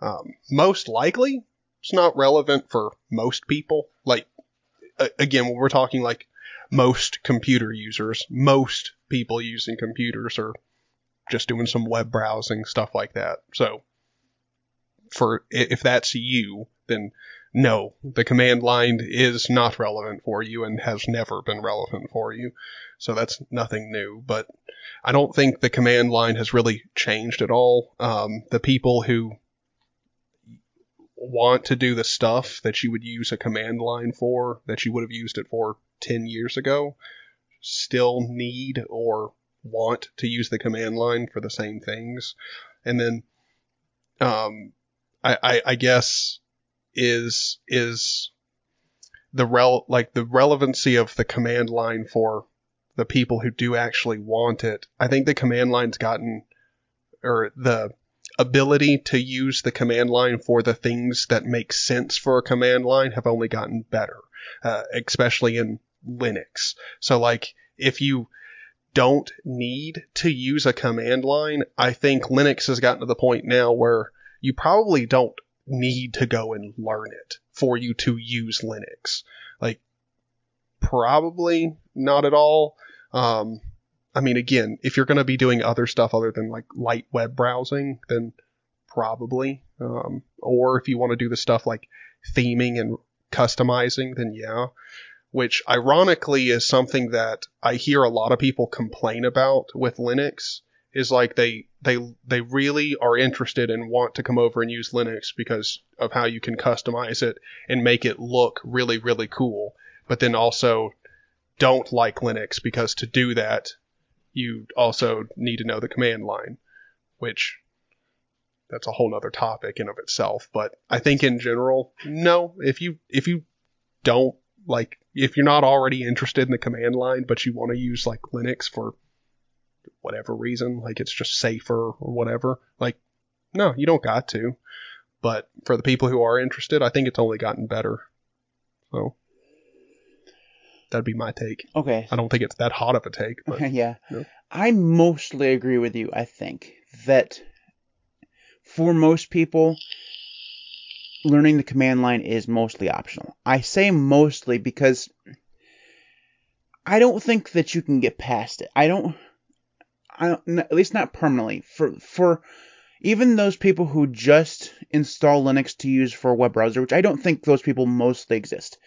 Um, most likely, it's not relevant for most people. Like a- again, when we're talking like most computer users, most people using computers are just doing some web browsing stuff like that. So for if that's you, then no, the command line is not relevant for you and has never been relevant for you. So that's nothing new, but I don't think the command line has really changed at all. Um, the people who want to do the stuff that you would use a command line for, that you would have used it for 10 years ago, still need or want to use the command line for the same things. And then, um, I, I, I guess is, is the rel, like the relevancy of the command line for the people who do actually want it. I think the command line's gotten, or the ability to use the command line for the things that make sense for a command line have only gotten better, uh, especially in Linux. So like if you don't need to use a command line, I think Linux has gotten to the point now where you probably don't need to go and learn it for you to use Linux. Like probably not at all. Um, I mean, again, if you're going to be doing other stuff other than like light web browsing, then probably. Um, or if you want to do the stuff like theming and customizing, then yeah. Which ironically is something that I hear a lot of people complain about with Linux. Is like they they they really are interested and want to come over and use Linux because of how you can customize it and make it look really really cool. But then also don't like Linux because to do that you also need to know the command line, which that's a whole nother topic in of itself. But I think in general, no, if you if you don't like if you're not already interested in the command line, but you want to use like Linux for whatever reason, like it's just safer or whatever, like no, you don't got to. But for the people who are interested, I think it's only gotten better. So that'd be my take. Okay. I don't think it's that hot of a take, but (laughs) yeah. Yeah. I mostly agree with you. I think that for most people, learning the command line is mostly optional. I say mostly because I don't think that you can get past it. I don't. At least not permanently. For for even those people who just install Linux to use for a web browser, which I don't think those people mostly exist.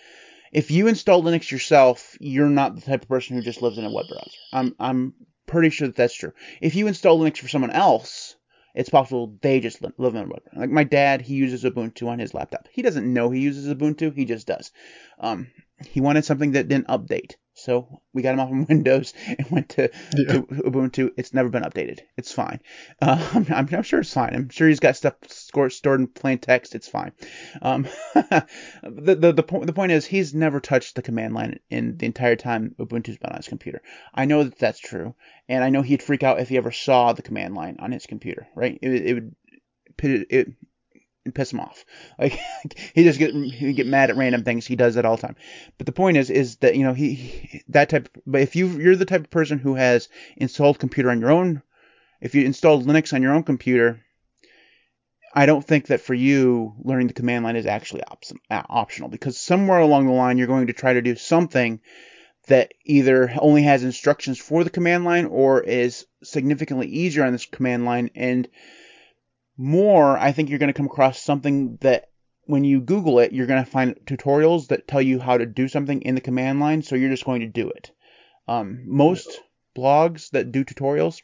If you install Linux yourself, you're not the type of person who just lives in a web browser. I'm I'm pretty sure that that's true. If you install Linux for someone else, it's possible they just live in a web. Browser. Like my dad, he uses Ubuntu on his laptop. He doesn't know he uses Ubuntu, he just does. Um, he wanted something that didn't update. So we got him off of (laughs) Windows and went to, yeah. to Ubuntu. It's never been updated. It's fine. Uh, (laughs) I'm, I'm, sure it's fine. I'm sure he's got stuff stored, stored in plain text. It's fine. Um, (laughs) the, the, the, point, the point is he's never touched the command line in the entire time Ubuntu's been on his computer. I know that that's true. And I know he'd freak out if he ever saw the command line on his computer, right? It, it would it, it and piss him off. (laughs) Like he just get he get mad at random things. He does that all the time. But the point is is that you know he, he that type. But if you you're the type of person who has installed computer on your own, if you installed Linux on your own computer, I don't think that for you learning the command line is actually op- uh, optional because somewhere along the line you're going to try to do something that either only has instructions for the command line or is significantly easier on this command line and more, I think you're going to come across something that when you Google it, you're going to find tutorials that tell you how to do something in the command line, so you're just going to do it. Um, most blogs that do tutorials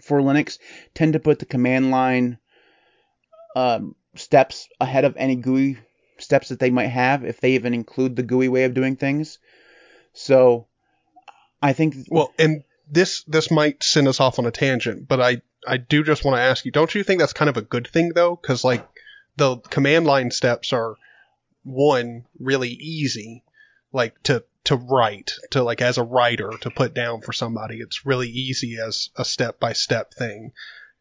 for Linux tend to put the command line um, steps ahead of any GUI steps that they might have, if they even include the GUI way of doing things. So, I think. Well, and this this might send us off on a tangent, but I I do just want to ask you, don't you think that's kind of a good thing though? Because like the command line steps are one really easy, like to to write to like as a writer to put down for somebody. It's really easy as a step by step thing,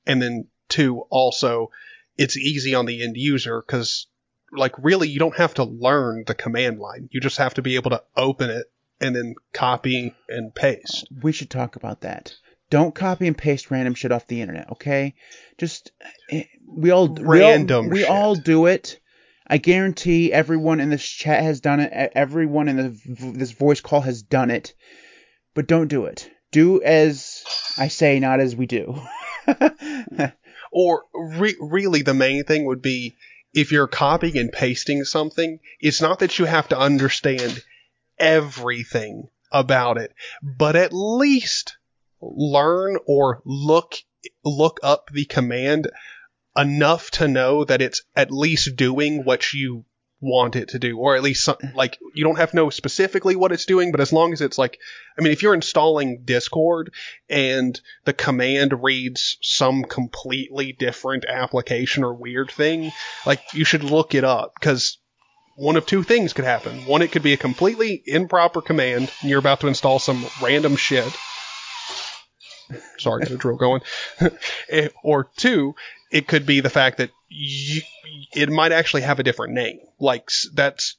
and then two also it's easy on the end user because like really you don't have to learn the command line. You just have to be able to open it and then copy and paste. We should talk about that. Don't copy and paste random shit off the internet, okay? Just eh, we all random we all, we all do it. I guarantee everyone in this chat has done it. Everyone in the, this voice call has done it. But don't do it. Do as I say, not as we do. or re- really, the main thing would be if you're copying and pasting something, it's not that you have to understand everything about it, but at least learn or look look up the command enough to know that it's at least doing what you want it to do or at least some, like you don't have to know specifically what it's doing but as long as it's like i mean if you're installing discord and the command reads some completely different application or weird thing like you should look it up because one of two things could happen. One it could be a completely improper command and you're about to install some random shit Sorry, got a drill going. (laughs) Eh, or two, it could be the fact that you, it might actually have a different name. Like that's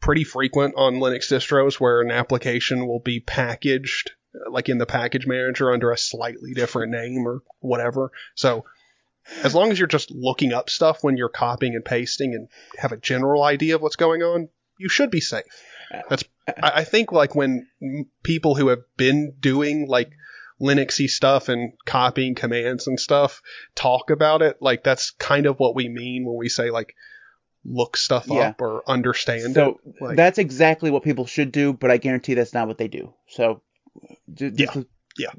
pretty frequent on Linux distros where an application will be packaged uh, like in the package manager under a slightly different name or whatever. So as long as you're just looking up stuff when you're copying and pasting and have a general idea of what's going on, you should be safe. That's uh, uh, I think like when people who have been doing like Linuxy stuff and copying commands and stuff talk about it. Like that's kind of what we mean when we say like look stuff yeah. up or understand so it. Like, that's exactly what people should do, but I guarantee that's not what they do. So yeah, yeah,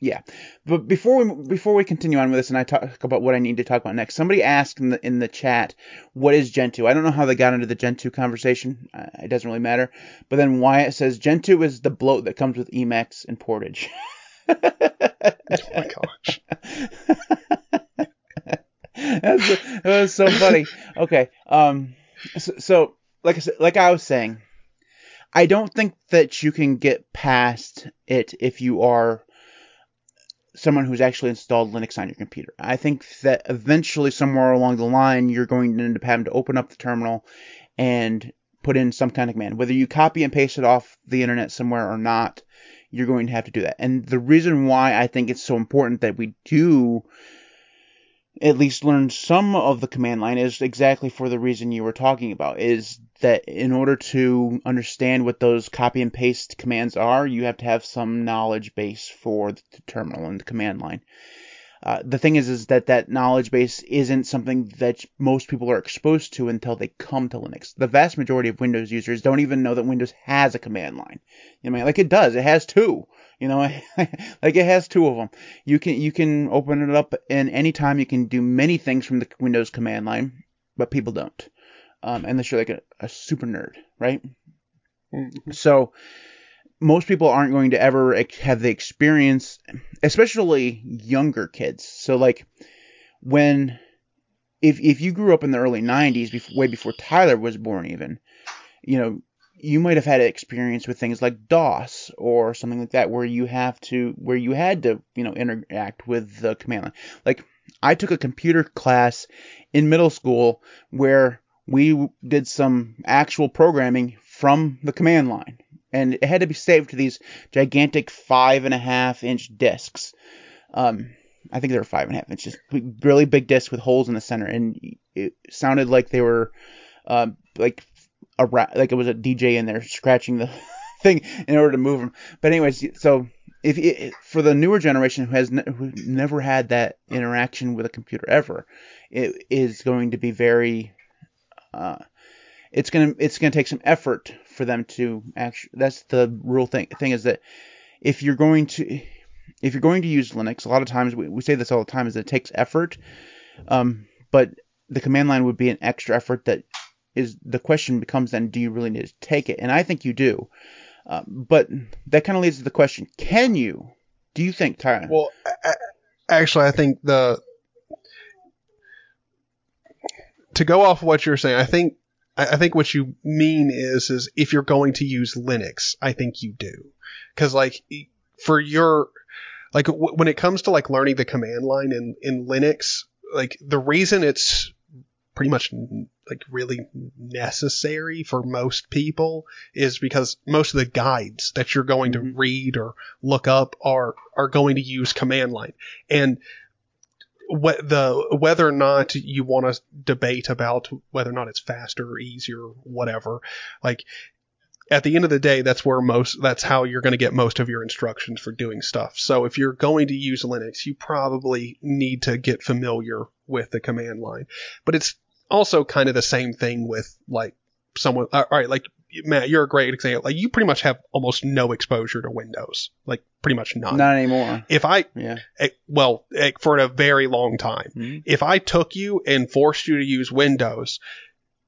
yeah. But before we before we continue on with this, and I talk about what I need to talk about next, somebody asked in the in the chat, "What is Gentoo?" I don't know how they got into the Gentoo conversation. Uh, it doesn't really matter. But then Wyatt says Gentoo is the bloat that comes with Emacs and Portage. (laughs) oh my gosh. That's, that was so funny. Okay. Um. So, so, like I said, like I was saying, I don't think that you can get past it if you are someone who's actually installed Linux on your computer. I think that eventually, somewhere along the line, you're going to end up having to open up the terminal and put in some kind of command. Whether you copy and paste it off the internet somewhere or not, you're going to have to do that. And the reason why I think it's so important that we do at least learn some of the command line is exactly for the reason you were talking about is that in order to understand what those copy and paste commands are, you have to have some knowledge base for the terminal and the command line. Uh, the thing is, is that that knowledge base isn't something that most people are exposed to until they come to Linux. The vast majority of Windows users don't even know that Windows has a command line. You know, like it does. It has two. You know, (laughs) like it has two of them. You can you can open it up and anytime you can do many things from the Windows command line, but people don't, um, unless you're like a, a super nerd, right? Mhm. So most people aren't going to ever have the experience, especially younger kids. So like when if if you grew up in the early 90s, before, way before Tyler was born even, you know, you might have had experience with things like DOS or something like that where you have to where you had to, you know, interact with the command line. Like I took a computer class in middle school where we did some actual programming from the command line and it had to be saved to these gigantic five and a half inch discs. Um, I think they were five and a half inches, really big discs with holes in the center, and it sounded like they were, um, like a ra- like it was a DJ in there scratching the (laughs) thing in order to move them. But anyways, so if it, for the newer generation who has ne- who never had that interaction with a computer ever, it is going to be very uh, it's gonna it's gonna take some effort for them to actually. That's the real thing. Thing is that if you're going to if you're going to use Linux, a lot of times we, we say this all the time is that it takes effort, um, but the command line would be an extra effort that is the question becomes then do you really need to take it? And I think you do. Uh, but that kind of leads to the question: Can you? Do you think, Tyler? Well, actually, I think the to go off what you're saying, I think I I think what you mean is is if you're going to use Linux, I think you do, because like for your like w- when it comes to like learning the command line in in Linux, like the reason it's pretty much like really necessary for most people is because most of the guides that you're going to mm-hmm. read or look up are are going to use command line. And wh- the whether or not you want to debate about whether or not it's faster or easier or whatever like at the end of the day that's where most that's how you're going to get most of your instructions for doing stuff. So if you're going to use linux you probably need to get familiar with the command line. But it's also kind of the same thing with like someone uh, all right like matt you're a great example like you pretty much have almost no exposure to windows like pretty much none Not anymore. if i Yeah. eh, well eh, for a very long time Mhm. if I took you and forced you to use Windows,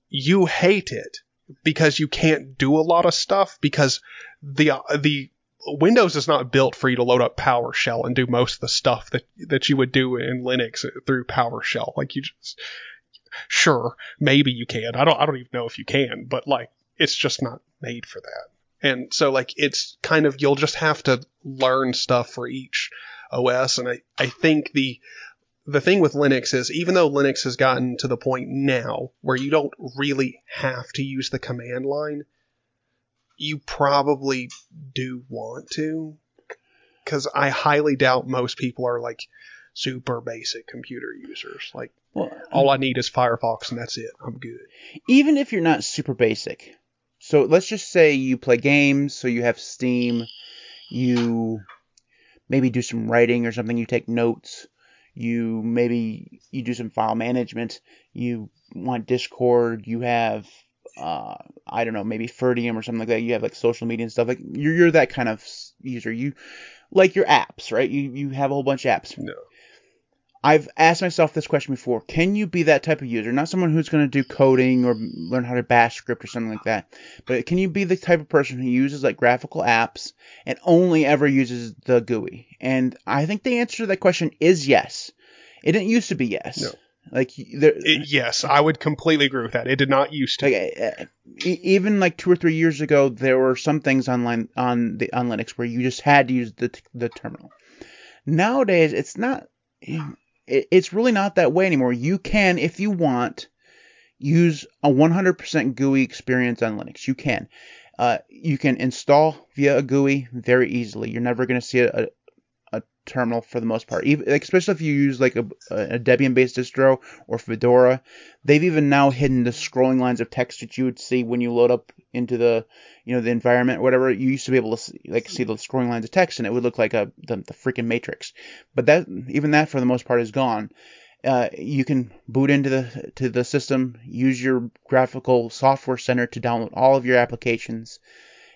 you hate it because you can't do a lot of stuff because the uh, the Windows is not built for you to load up PowerShell and do most of the stuff that that you would do in Linux through PowerShell. Like you just sure, maybe you can. I don't I don't even know if you can, but like it's just not made for that. And so like it's kind of you'll just have to learn stuff for each OS and I, I think the the thing with Linux is even though Linux has gotten to the point now where you don't really have to use the command line, you probably do want to. Because I highly doubt most people are like super basic computer users. Like, Well, all I need is Firefox and that's it. I'm good. even if you're not super basic. So let's just say you play games, so you have Steam, you maybe do some writing or something, you take notes, you maybe you do some file management, you want Discord, you have uh I don't know, maybe Ferdium or something like that. You have like social media and stuff like you're you're that kind of user. You like your apps, right? You you have a whole bunch of apps. No. I've asked myself this question before. Can you be that type of user? Not someone who's going to do coding or learn how to bash script or something like that. But can you be the type of person who uses like graphical apps and only ever uses the GUI? And I think the answer to that question is yes. It didn't used to be yes. No. Like there, It, yes, I would completely agree with that. It did not used to. like uh, e- even like two or three years ago, there were some things online on the on Linux where you just had to use the the terminal. Nowadays, it's not. It, it's really not that way anymore. You can, if you want, use a 100% GUI experience on Linux. You can. Uh, you can install via a GUI very easily. You're never going to see a, a terminal for the most part. Even, like, especially if you use like a, a Debian-based distro or Fedora, they've even now hidden the scrolling lines of text that you would see when you load up into the you know the environment or whatever. You used to be able to see, like see the scrolling lines of text, and it would look like a the, the freaking Matrix. But that even that for the most part is gone. Uh, you can boot into the to the system, use your graphical software center to download all of your applications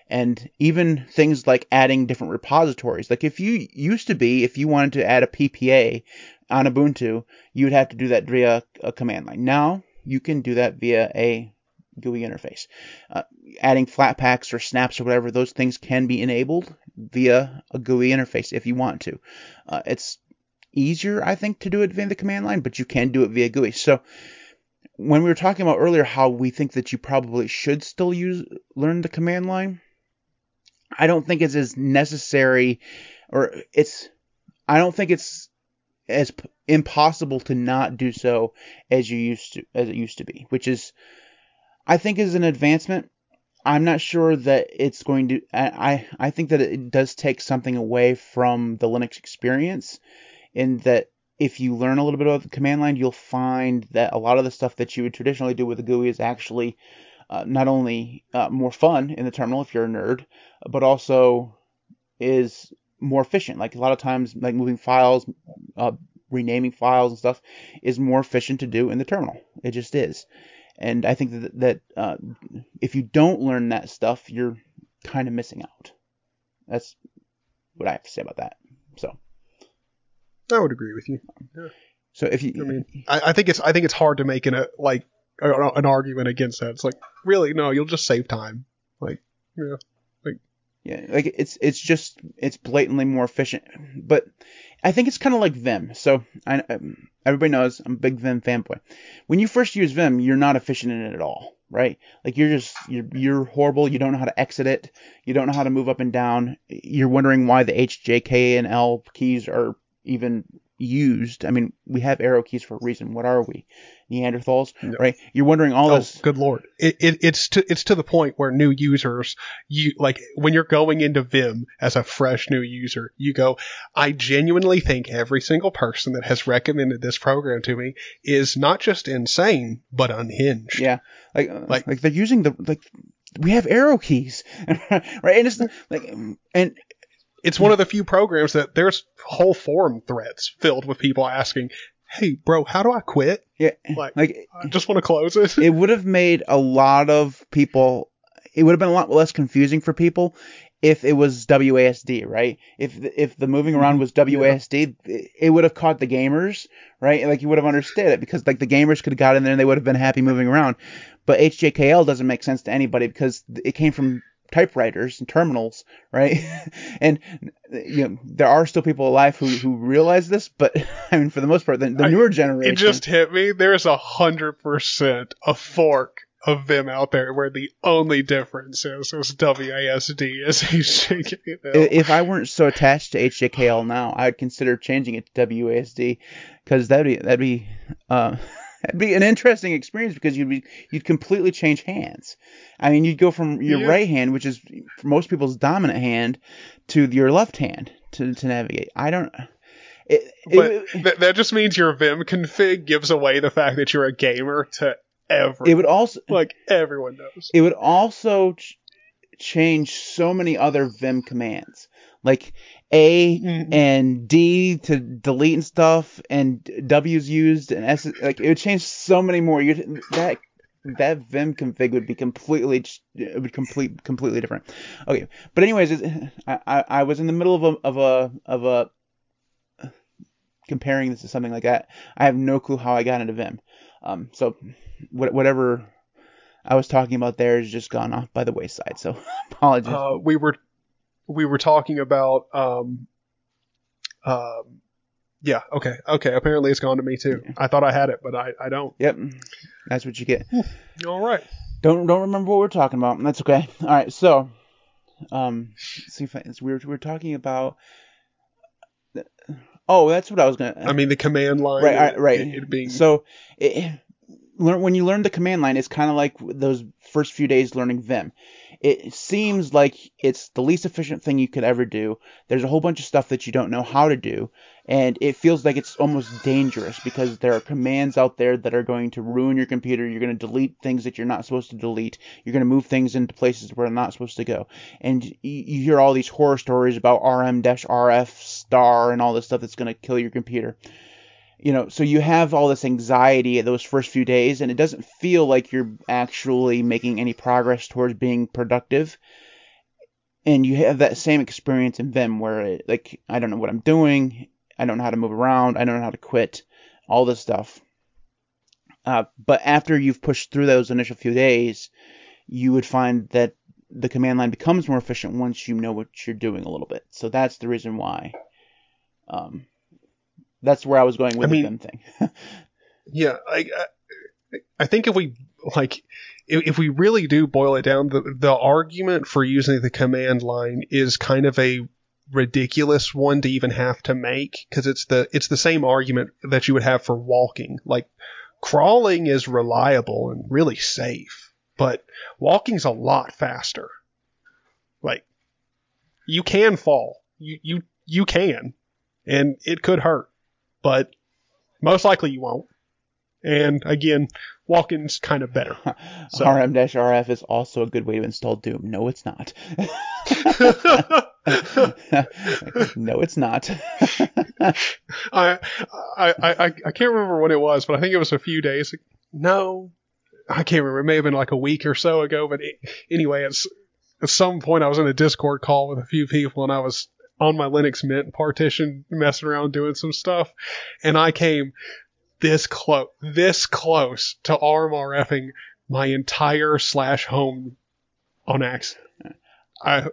and even things like adding different repositories. Like if you used to be, if you wanted to add a PPA on Ubuntu, you'd have to do that via a command line. Now you can do that via a GUI interface. Uh, adding Flatpaks or snaps or whatever, those things can be enabled via a GUI interface if you want to. Uh, it's easier, I think, to do it via the command line, but you can do it via GUI. So when we were talking about earlier how we think that you probably should still use learn the command line, I don't think it's as necessary or it's I don't think it's as p- impossible to not do so as you used to as it used to be, which is I think is an advancement. I'm not sure that it's going to I I think that it does take something away from the Linux experience in that if you learn a little bit about the command line, you'll find that a lot of the stuff that you would traditionally do with the GUI is actually uh, not only uh, more fun in the terminal if you're a nerd, but also is more efficient. Like a lot of times, like moving files, uh, renaming files and stuff is more efficient to do in the terminal. It just is. And I think that that uh, if you don't learn that stuff, you're kind of missing out. That's what I have to say about that. So. I would agree with you. Yeah. So if you, I mean, I, I think it's I think it's hard to make an a like a, an argument against that. It's like really no, you'll just save time. Like yeah, like yeah, like it's it's just it's blatantly more efficient. But I think it's kind of like Vim. So I, everybody knows I'm a big Vim fanboy. When you first use Vim, you're not efficient in it at all, right? Like you're just you're you're horrible. You don't know how to exit it. You don't know how to move up and down. You're wondering why the H, J, K, and L keys are even used. I mean, we have arrow keys for a reason. What are we? Neanderthals, no. right? You're wondering all oh, this. Good lord, it, it, it's to it's to the point where new users, you like when you're going into Vim as a fresh new user, you go, I genuinely think every single person that has recommended this program to me is not just insane but unhinged. Yeah, like uh, like like they're using the like we have arrow keys, (laughs) right? And it's like and it's one of the few programs that there's whole forum threads filled with people asking, "Hey, bro, how do I quit?" Yeah, like, like I just want to close it. It would have made a lot of people. It would have been a lot less confusing for people if it was WASD, right? If if the moving around was WASD, yeah. it would have caught the gamers, right? Like you would have understood it because like the gamers could have got in there and they would have been happy moving around. But HJKL doesn't make sense to anybody because it came from typewriters and terminals, right? (laughs) and you know, there are still people alive who, who realize this, but (laughs) I mean, for the most part, the, the newer generation. It just hit me. There's a hundred percent a fork of Vim out there where the only difference is is WASD as (laughs) HJKL. If I weren't so attached to HJKL now, I'd consider changing it to WASD because that'd be that'd be uh, It'd be an interesting experience because you'd be you'd completely change hands. I mean, you'd go from your yeah. right hand, which is for most people's dominant hand, to your left hand to to navigate. I don't. It, but it, th- that just means your Vim config gives away the fact that you're a gamer to everyone. It would also like everyone knows. It would also ch- change so many other Vim commands. Like a mm-hmm. and D to delete and stuff, and W's used, and S like it would change so many more. You that that Vim config would be completely it would complete completely different. Okay, but anyways, I, I, I was in the middle of a of a of a comparing this to something like that. I have no clue how I got into Vim. Um, so whatever I was talking about there has just gone off by the wayside. So (laughs) apologies. Uh, we were we were talking about um, um, yeah, okay, okay. Apparently, it's gone to me too. I thought I had it, but I, I don't. Yep, that's what you get. All right. Don't don't remember what we're talking about. That's okay. All right. So, um, see if I, we were we were talking about. Oh, that's what I was gonna. I mean, the command line. Right. right. It, it being so. It, learn when you learn the command line, it's kind of like those first few days learning Vim it seems like it's the least efficient thing you could ever do. There's a whole bunch of stuff that you don't know how to do, and it feels like it's almost dangerous because there are commands out there that are going to ruin your computer. You're going to delete things that you're not supposed to delete. You're going to move things into places where they're not supposed to go. And you, hear all these horror stories about RM-RF star and all this stuff that's going to kill your computer you know, so you have all this anxiety those first few days, and it doesn't feel like you're actually making any progress towards being productive. And you have that same experience in Vim where, it, like, I don't know what I'm doing, I don't know how to move around, I don't know how to quit, all this stuff. Uh, but after you've pushed through those initial few days, you would find that the command line becomes more efficient once you know what you're doing a little bit. So that's the reason why. Um, that's where I was going with I the mean- thing. (laughs) Yeah, I, I, I think if we like, if, if we really do boil it down, the the argument for using the command line is kind of a ridiculous one to even have to make because it's the it's the same argument that you would have for walking. Like, crawling is reliable and really safe, but walking's a lot faster. Like, you can fall, you you you can, and it could hurt, but most likely you won't. And again, walking's kind of better. (laughs) So- RM-RF is also a good way to install Doom. No, it's not. (laughs) (laughs) no, it's not. I, I, I, I can't remember when it was, but I think it was a few days. No, I can't remember. It may have been like a week or so ago. But it, anyway, it's, at some point I was in a Discord call with a few people, and I was on my Linux Mint partition, messing around doing some stuff, and I came this close, this close to arm RFing my entire slash home on accident. I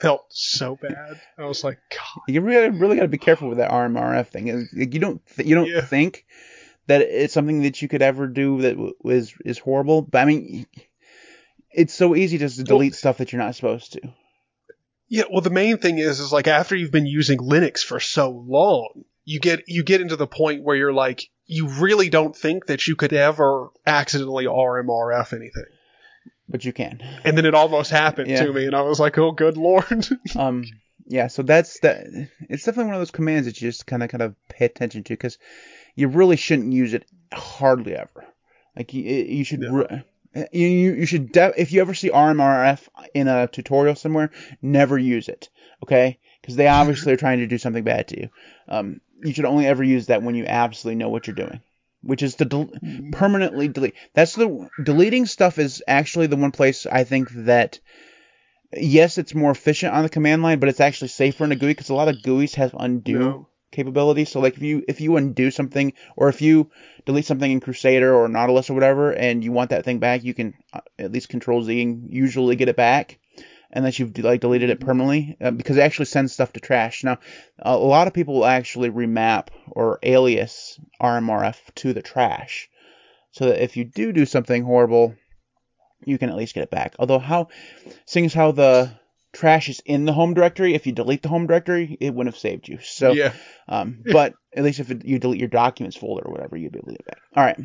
felt so bad. I was like, God. you really, really got to be careful with that RM-RF thing. You don't, th- you don't Yeah. think that it's something that you could ever do that is is horrible. But I mean, it's so easy just to delete stuff that you're not supposed to. Yeah, well, the main thing is, is like after you've been using Linux for so long, you get you get into the point where you're like, you really don't think that you could ever accidentally RMRF anything, But you can. and then it almost happened Yeah. to me, and I was like, oh, good lord. (laughs) um yeah so that's that it's definitely one of those commands that you just kind of kind of pay attention to because you really shouldn't use it hardly ever like you, you should No. re- you, you you should de- if you ever see RMRF in a tutorial somewhere never use it okay because they obviously are trying to do something bad to you um you should only ever use that when you absolutely know what you're doing which is to del- permanently delete. That's the deleting stuff is actually the one place I think that yes, it's more efficient on the command line, but it's actually safer in a GUI because a lot of GUIs have undo No. Capability. So like if you if you undo something or if you delete something in Krusader or Nautilus or whatever, and you want that thing back, you can uh, at least Control Z and usually get it back. Unless you've like deleted it permanently, uh, because it actually sends stuff to trash. Now, a lot of people will actually remap or alias RMRF to the trash, so that if you do do something horrible, you can at least get it back. Although how, seeing as how the trash is in the home directory, if you delete the home directory, it wouldn't have saved you. So, yeah, um, (laughs) but at least if it, you delete your documents folder or whatever, you'd be able to get back. All right.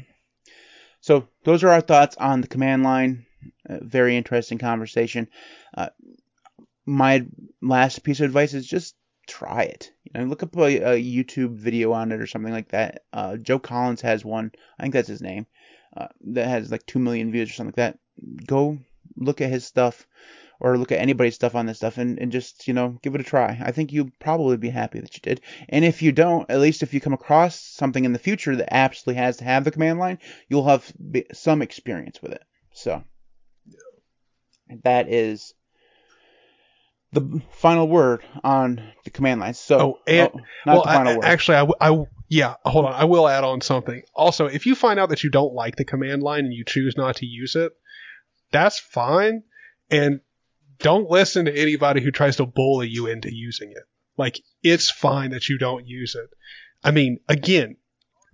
So those are our thoughts on the command line. Uh, very interesting conversation. Uh, my last piece of advice is just try it. You know, look up a, a YouTube video on it or something like that. Uh, Joe Collins has one. I think that's his name. Uh, that has like two million views or something like that. Go look at his stuff or look at anybody's stuff on this stuff and, and just, you know, give it a try. I think you'll probably be happy that you did. And if you don't, at least if you come across something in the future that absolutely has to have the command line, you'll have some experience with it. So that is the final word on the command line. So, Oh, and- not well, the final I, word. actually, I, I yeah, hold on. I will add on something. Also, if you find out that you don't like the command line and you choose not to use it, that's fine. And don't listen to anybody who tries to bully you into using it. Like, it's fine that you don't use it. I mean, again,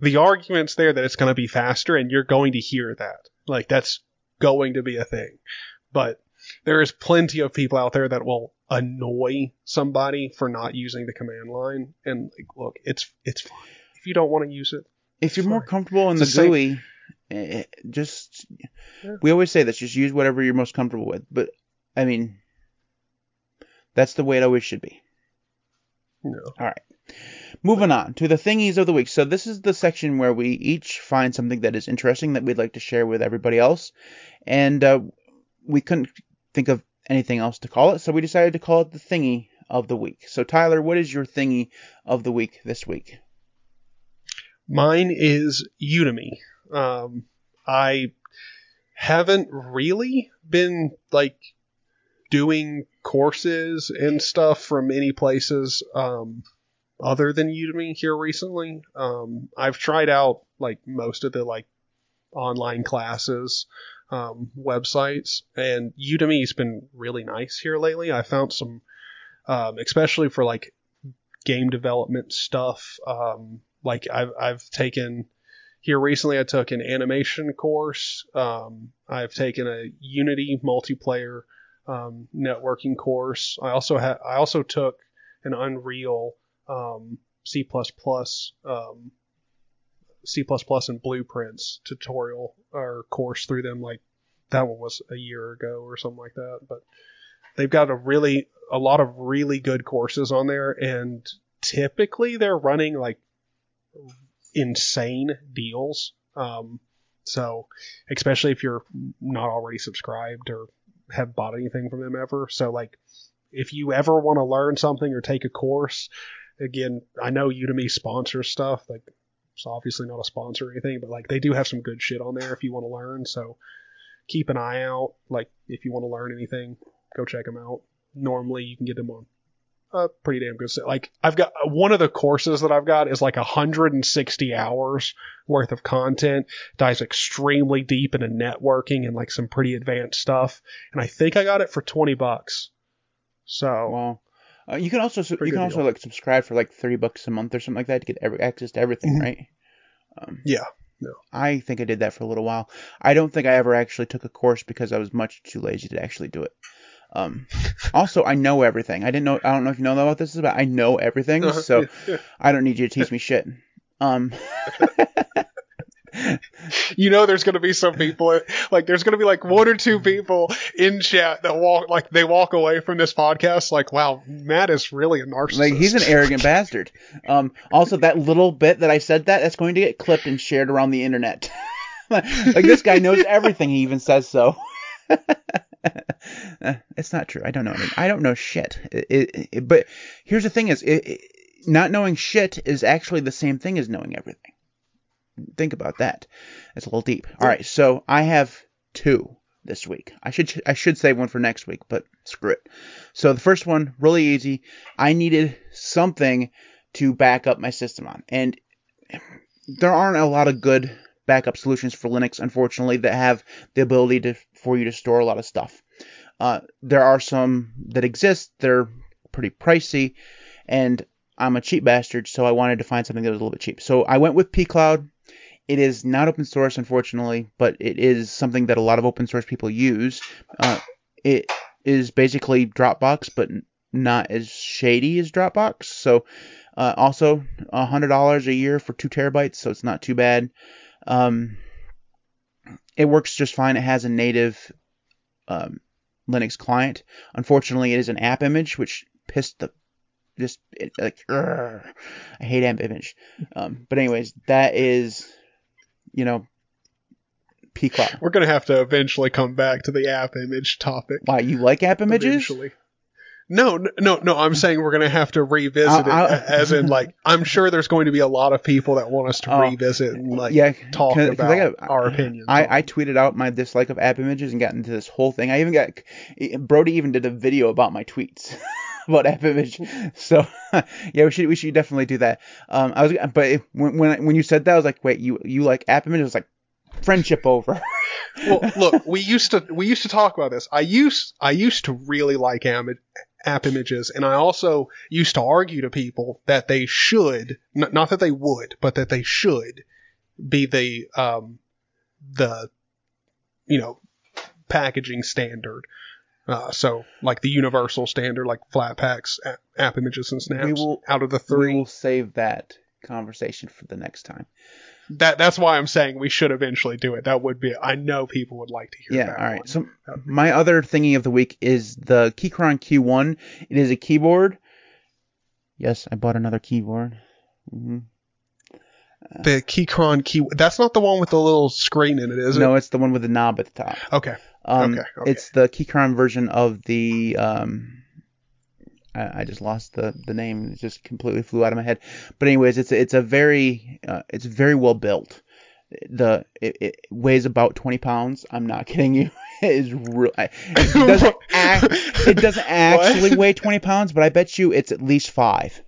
the argument's there that it's going to be faster, and you're going to hear that. Like, that's going to be a thing. But there is plenty of people out there that will annoy somebody for not using the command line. And like, look, it's it's fine if you don't want to use it. if you're more comfortable in It's the the GUI Eh, Just Yeah. we always say this. Just use whatever you're most comfortable with. But I mean, that's the way it always should be. Know. All right. Moving on to the thingies of the week. So this is the section where we each find something that is interesting that we'd like to share with everybody else, and uh, we couldn't think of anything else to call it, so we decided to call it the thingy of the week. So Tyler, what is your thingy of the week this week? Mine is Udemy. Um, I haven't really been like doing courses and stuff from any places um, other than Udemy here recently. Um, I've tried out like most of the like online classes um, websites, and Udemy's been really nice here lately. I found some, um, especially for like game development stuff. Um, like I've I've taken here recently. I took an animation course. Um, I've taken a Unity multiplayer um, networking course. I also had I also took an Unreal um, C um, C and Blueprints tutorial or course through them. Like that one was a year ago or something like that. But they've got a really a lot of really good courses on there, and typically they're running like insane deals. Um, so, especially if you're not already subscribed or have bought anything from them ever. So, like, if you ever want to learn something or take a course, again, I know Udemy sponsors stuff. Like, it's obviously not a sponsor or anything, but like, they do have some good shit on there if you want to learn. So, keep an eye out. Like, if you want to learn anything, go check them out. Normally, you can get them on a pretty damn good set. Like I've got one of the courses that I've got is like 160 hours worth of content. Dives extremely deep into networking and like some pretty advanced stuff. And I think I got it for 20 bucks. So Well, uh, you can also you can good also deal. like subscribe for like thirty bucks a month or something like that to get every access to everything, Mhm. right? Um, yeah, no. I think I did that for a little while. I don't think I ever actually took a course because I was much too lazy to actually do it. Um, (laughs) also, I know everything. I didn't know. I don't know if you know about this, but I know everything, Uh-huh, so yeah. (laughs) I don't need you to teach me shit. Um, (laughs) you know, there's going to be some people like there's going to be like one or two people in chat that walk like they walk away from this podcast like, wow, Matt is really a narcissist. like he's an arrogant bastard. Um, also, that little bit that I said that that's going to get clipped and shared around the internet. like this guy knows everything. He even says so. (laughs) It's not true. I don't know. Anything. I don't know shit. It, it, but here's the thing: is not knowing shit is actually the same thing as knowing everything. Think about that. It's a little deep. All right, so I have two this week. I should I should save one for next week, but screw it. So the first one, really easy. I needed something to back up my system on, and there aren't a lot of good backup solutions for Linux, unfortunately, that have the ability to for you to store a lot of stuff. Uh, there are some that exist. They're pretty pricey, and I'm a cheap bastard, so I wanted to find something that was a little bit cheap. So I went with pCloud. It is not open source, unfortunately, but it is something that a lot of open source people use. Uh, it is basically Dropbox, but not as shady as Dropbox. So uh, also $100 a year for two terabytes, so it's not too bad. Um, it works just fine. It has a native um, Linux client. Unfortunately, it is an app image, which pissed the just it, like urgh. I hate app image. Um, but anyways, that is you know pCloud. We're gonna have to eventually come back to the app image topic. Why you like app images? Eventually. No, no, no. I'm saying we're gonna have to revisit I'll- it, as in like I'm sure there's going to be a lot of people that want us to Oh, revisit and like yeah, talk 'cause- 'cause about I got- our opinions. I, I tweeted out my dislike of app images and got into this whole thing. I even got Brodie even did a video about my tweets (laughs) about app image. So (laughs) yeah, we should we should definitely do that. Um, I was but when when when you said that, I was like, wait, you you like app images? I was like, friendship over. well, look, (laughs) we used to we used to talk about this. I used I used to really like app, app images, and I also used to argue to people that they should n- not that they would, but that they should be the um the you know packaging standard. Uh, so like the universal standard, like Flatpaks, app, app images, and snaps. We will- out of the three. we will save that conversation for the next time. That that's why I'm saying we should eventually do it. That would be. I know people would like to hear. Yeah, that all right. one. So my other thingy of the week is the Keychron Q1. It is a keyboard. Yes, I bought another keyboard. hmm the Keychron key. That's not the one with the little screen in it, is it? No, it's the one with the knob at the top. Okay. Um, Okay, okay. It's the Keychron version of the. Um, I, I just lost the, the name. It just completely flew out of my head. But anyways, it's it's a very uh, it's very well built. The it, it weighs about 20 pounds. I'm not (laughs) kidding you. It is real. It (laughs) doesn't act, it doesn't (laughs) actually What? weigh 20 pounds, but I bet you it's at least five.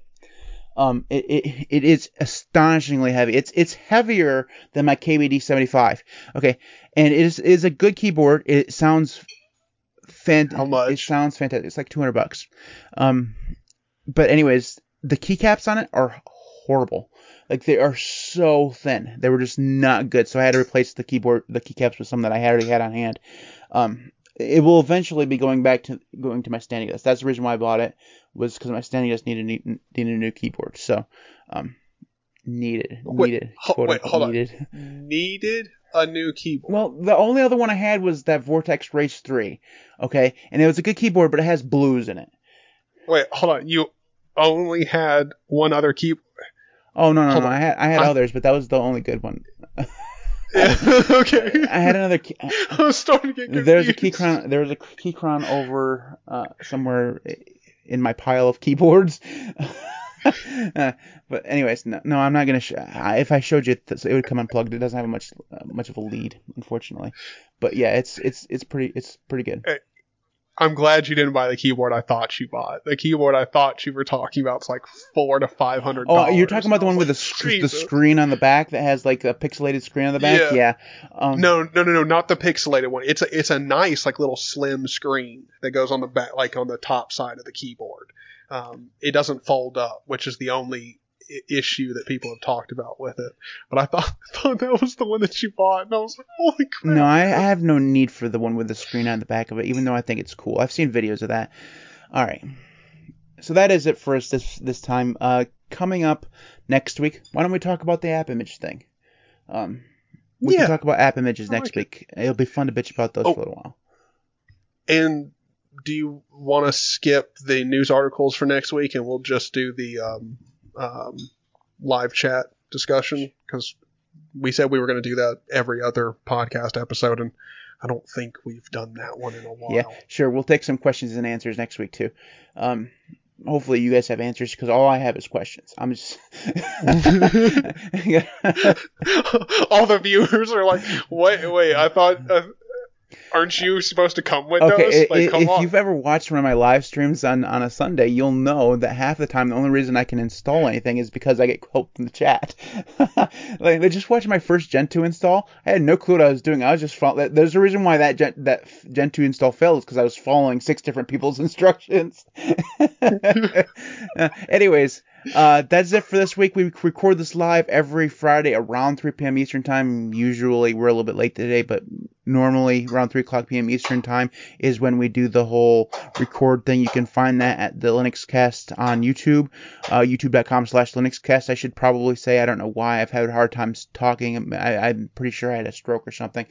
Um, it, it, it is astonishingly heavy. It's it's heavier than my KBD 75. Okay, and it is, it is a good keyboard. It sounds fan- How much? It sounds fantastic. It's like 200 bucks. Um, but anyways, the keycaps on it are horrible. Like they are so thin. They were just not good. So I had to replace the keyboard, the keycaps with some that I already had on hand. Um, it will eventually be going back to going to my standing desk. That's the reason why I bought it was because my standing desk needed needed a new keyboard. So, um, needed Wait, needed ho- quote wait, hold on. needed. Needed a new keyboard. Well, the only other one I had was that Vortex Race 3. Okay, and it was a good keyboard, but it has blues in it. Wait, hold on. You only had one other keyboard. Oh no no Hold no! on. I had I had I- others, but that was the only good one. (laughs) okay. (laughs) I had another. Key, (laughs) I was starting to get confused. there's a Keychron. There was a Keychron over uh, somewhere in my pile of keyboards. Uh, (laughs) but anyways, no, no, I'm not gonna. Sh- I- if I showed you, it, it would come unplugged. It doesn't have much uh, much of a lead, unfortunately. But yeah, it's it's it's pretty it's pretty good. I'm glad you didn't buy the keyboard I thought you bought. The keyboard I thought you were talking about is like four to five hundred. Oh, you're talking about the one with the sc- the screen on the back that has like a pixelated screen on the back? Yeah. Um, No, no, no, no, not the pixelated one. It's a it's a nice like little slim screen that goes on the back, like on the top side of the keyboard. Um, it doesn't fold up, which is the only issue that people have talked about with it. But I thought (laughs) I thought that was the one that you bought, and I was like, holy crap! No, I, I have no need for the one with the screen on the back of it, even though I think it's cool. I've seen videos of that. All right. So that is it for us this this time. Uh, coming up next week, why don't we talk about the app image thing? Um, we Yeah. can talk about app images I next like it. week. It'll be fun to bitch about those Oh. for a little while. And do you want to skip the news articles for next week, and we'll just do the um, um, live chat discussion because we said we were going to do that every other podcast episode, and I don't think we've done that one in a while. Yeah, sure. We'll take some questions and answers next week too. Um, hopefully you guys have answers because all I have is questions. I'm just. (laughs) (laughs) All the viewers are like, "Wait, wait! I thought, uh, aren't you supposed to come with Okay, us? Like, if on." you've ever watched one of my live streams on, on a Sunday, you'll know that half the time the only reason I can install anything is because I get help from the chat. (laughs) like, they just watched my first Gentoo install. I had no clue what I was doing. I was just following. There's a reason why that Gen, that Gentoo install failed is because I was following six different people's (laughs) instructions. (laughs) Uh, anyways, uh, that's it for this week. We record this live every Friday around 3 p.m. Eastern Time. Usually we're a little bit late today, but normally around 3 o'clock p.m. Eastern Time is when we do the whole record thing. You can find that at the Linux Cast on YouTube, uh, youtube.com slash LinuxCast. I should probably say, I don't know why I've had a hard time talking. I, I'm pretty sure I had a stroke or something.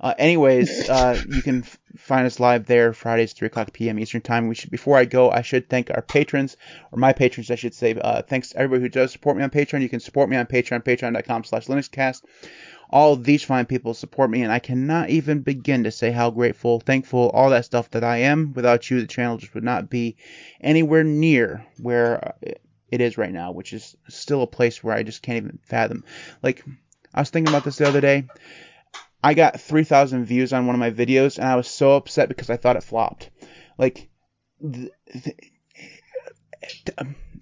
Uh, anyways, uh, you can find us live there Fridays, 3 o'clock p.m. Eastern Time. We should, before I go, I should thank our patrons, or my patrons, I should say. Uh, thanks to everybody who does support me on Patreon. You can support me on Patreon, patreon.com slash LinuxCast all these fine people support me, and I cannot even begin to say how grateful, thankful, all that stuff that I am. Without you, the channel just would not be anywhere near where uh, it is right now, which is still a place where I just can't even fathom. Like, I was thinking about this the other day. I got 3,000 views on one of my videos, and I was so upset because I thought it flopped. Like, th- th-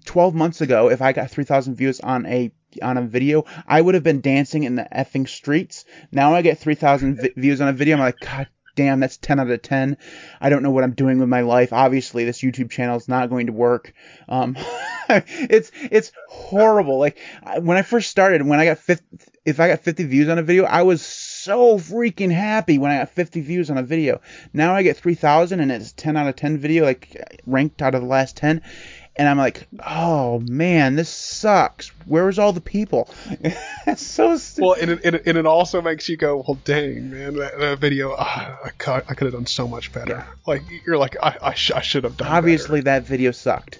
12 months ago, if I got 3,000 views on a on a video, I would have been dancing in the effing streets. Now I get 3,000 vi- views on a video. I'm like, God damn, that's 10 out of 10. I don't know what I'm doing with my life. Obviously, this YouTube channel is not going to work. Um, (laughs) it's it's horrible. Like when I first started, when I got 50, if I got 50 views on a video, I was so freaking happy when I got 50 views on a video. Now I get 3,000 and it's 10 out of 10 video, like ranked out of the last 10 and I'm like, oh man, this sucks. Where's all the people? (laughs) so stupid. Well, and it, and, it, and it also makes you go, well, dang, man, that, that video, ah, I, could, I could have done so much better. Yeah. Like, you're like, I, I, sh- I should have done Obviously, that video sucked.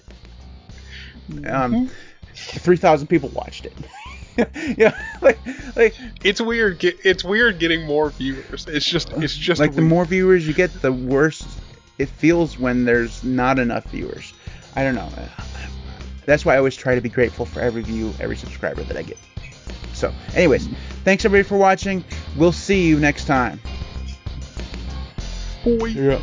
Um, three thousand people watched it. (laughs) (laughs) yeah, like like. It's weird. Get, it's weird getting more viewers. It's just, uh, it's just like the more viewers you get, the worse it feels when there's not enough viewers. I don't know. That's why I always try to be grateful for every view, every subscriber that I get. So, anyways, thanks everybody for watching. We'll see you next time. Boy. Yeah.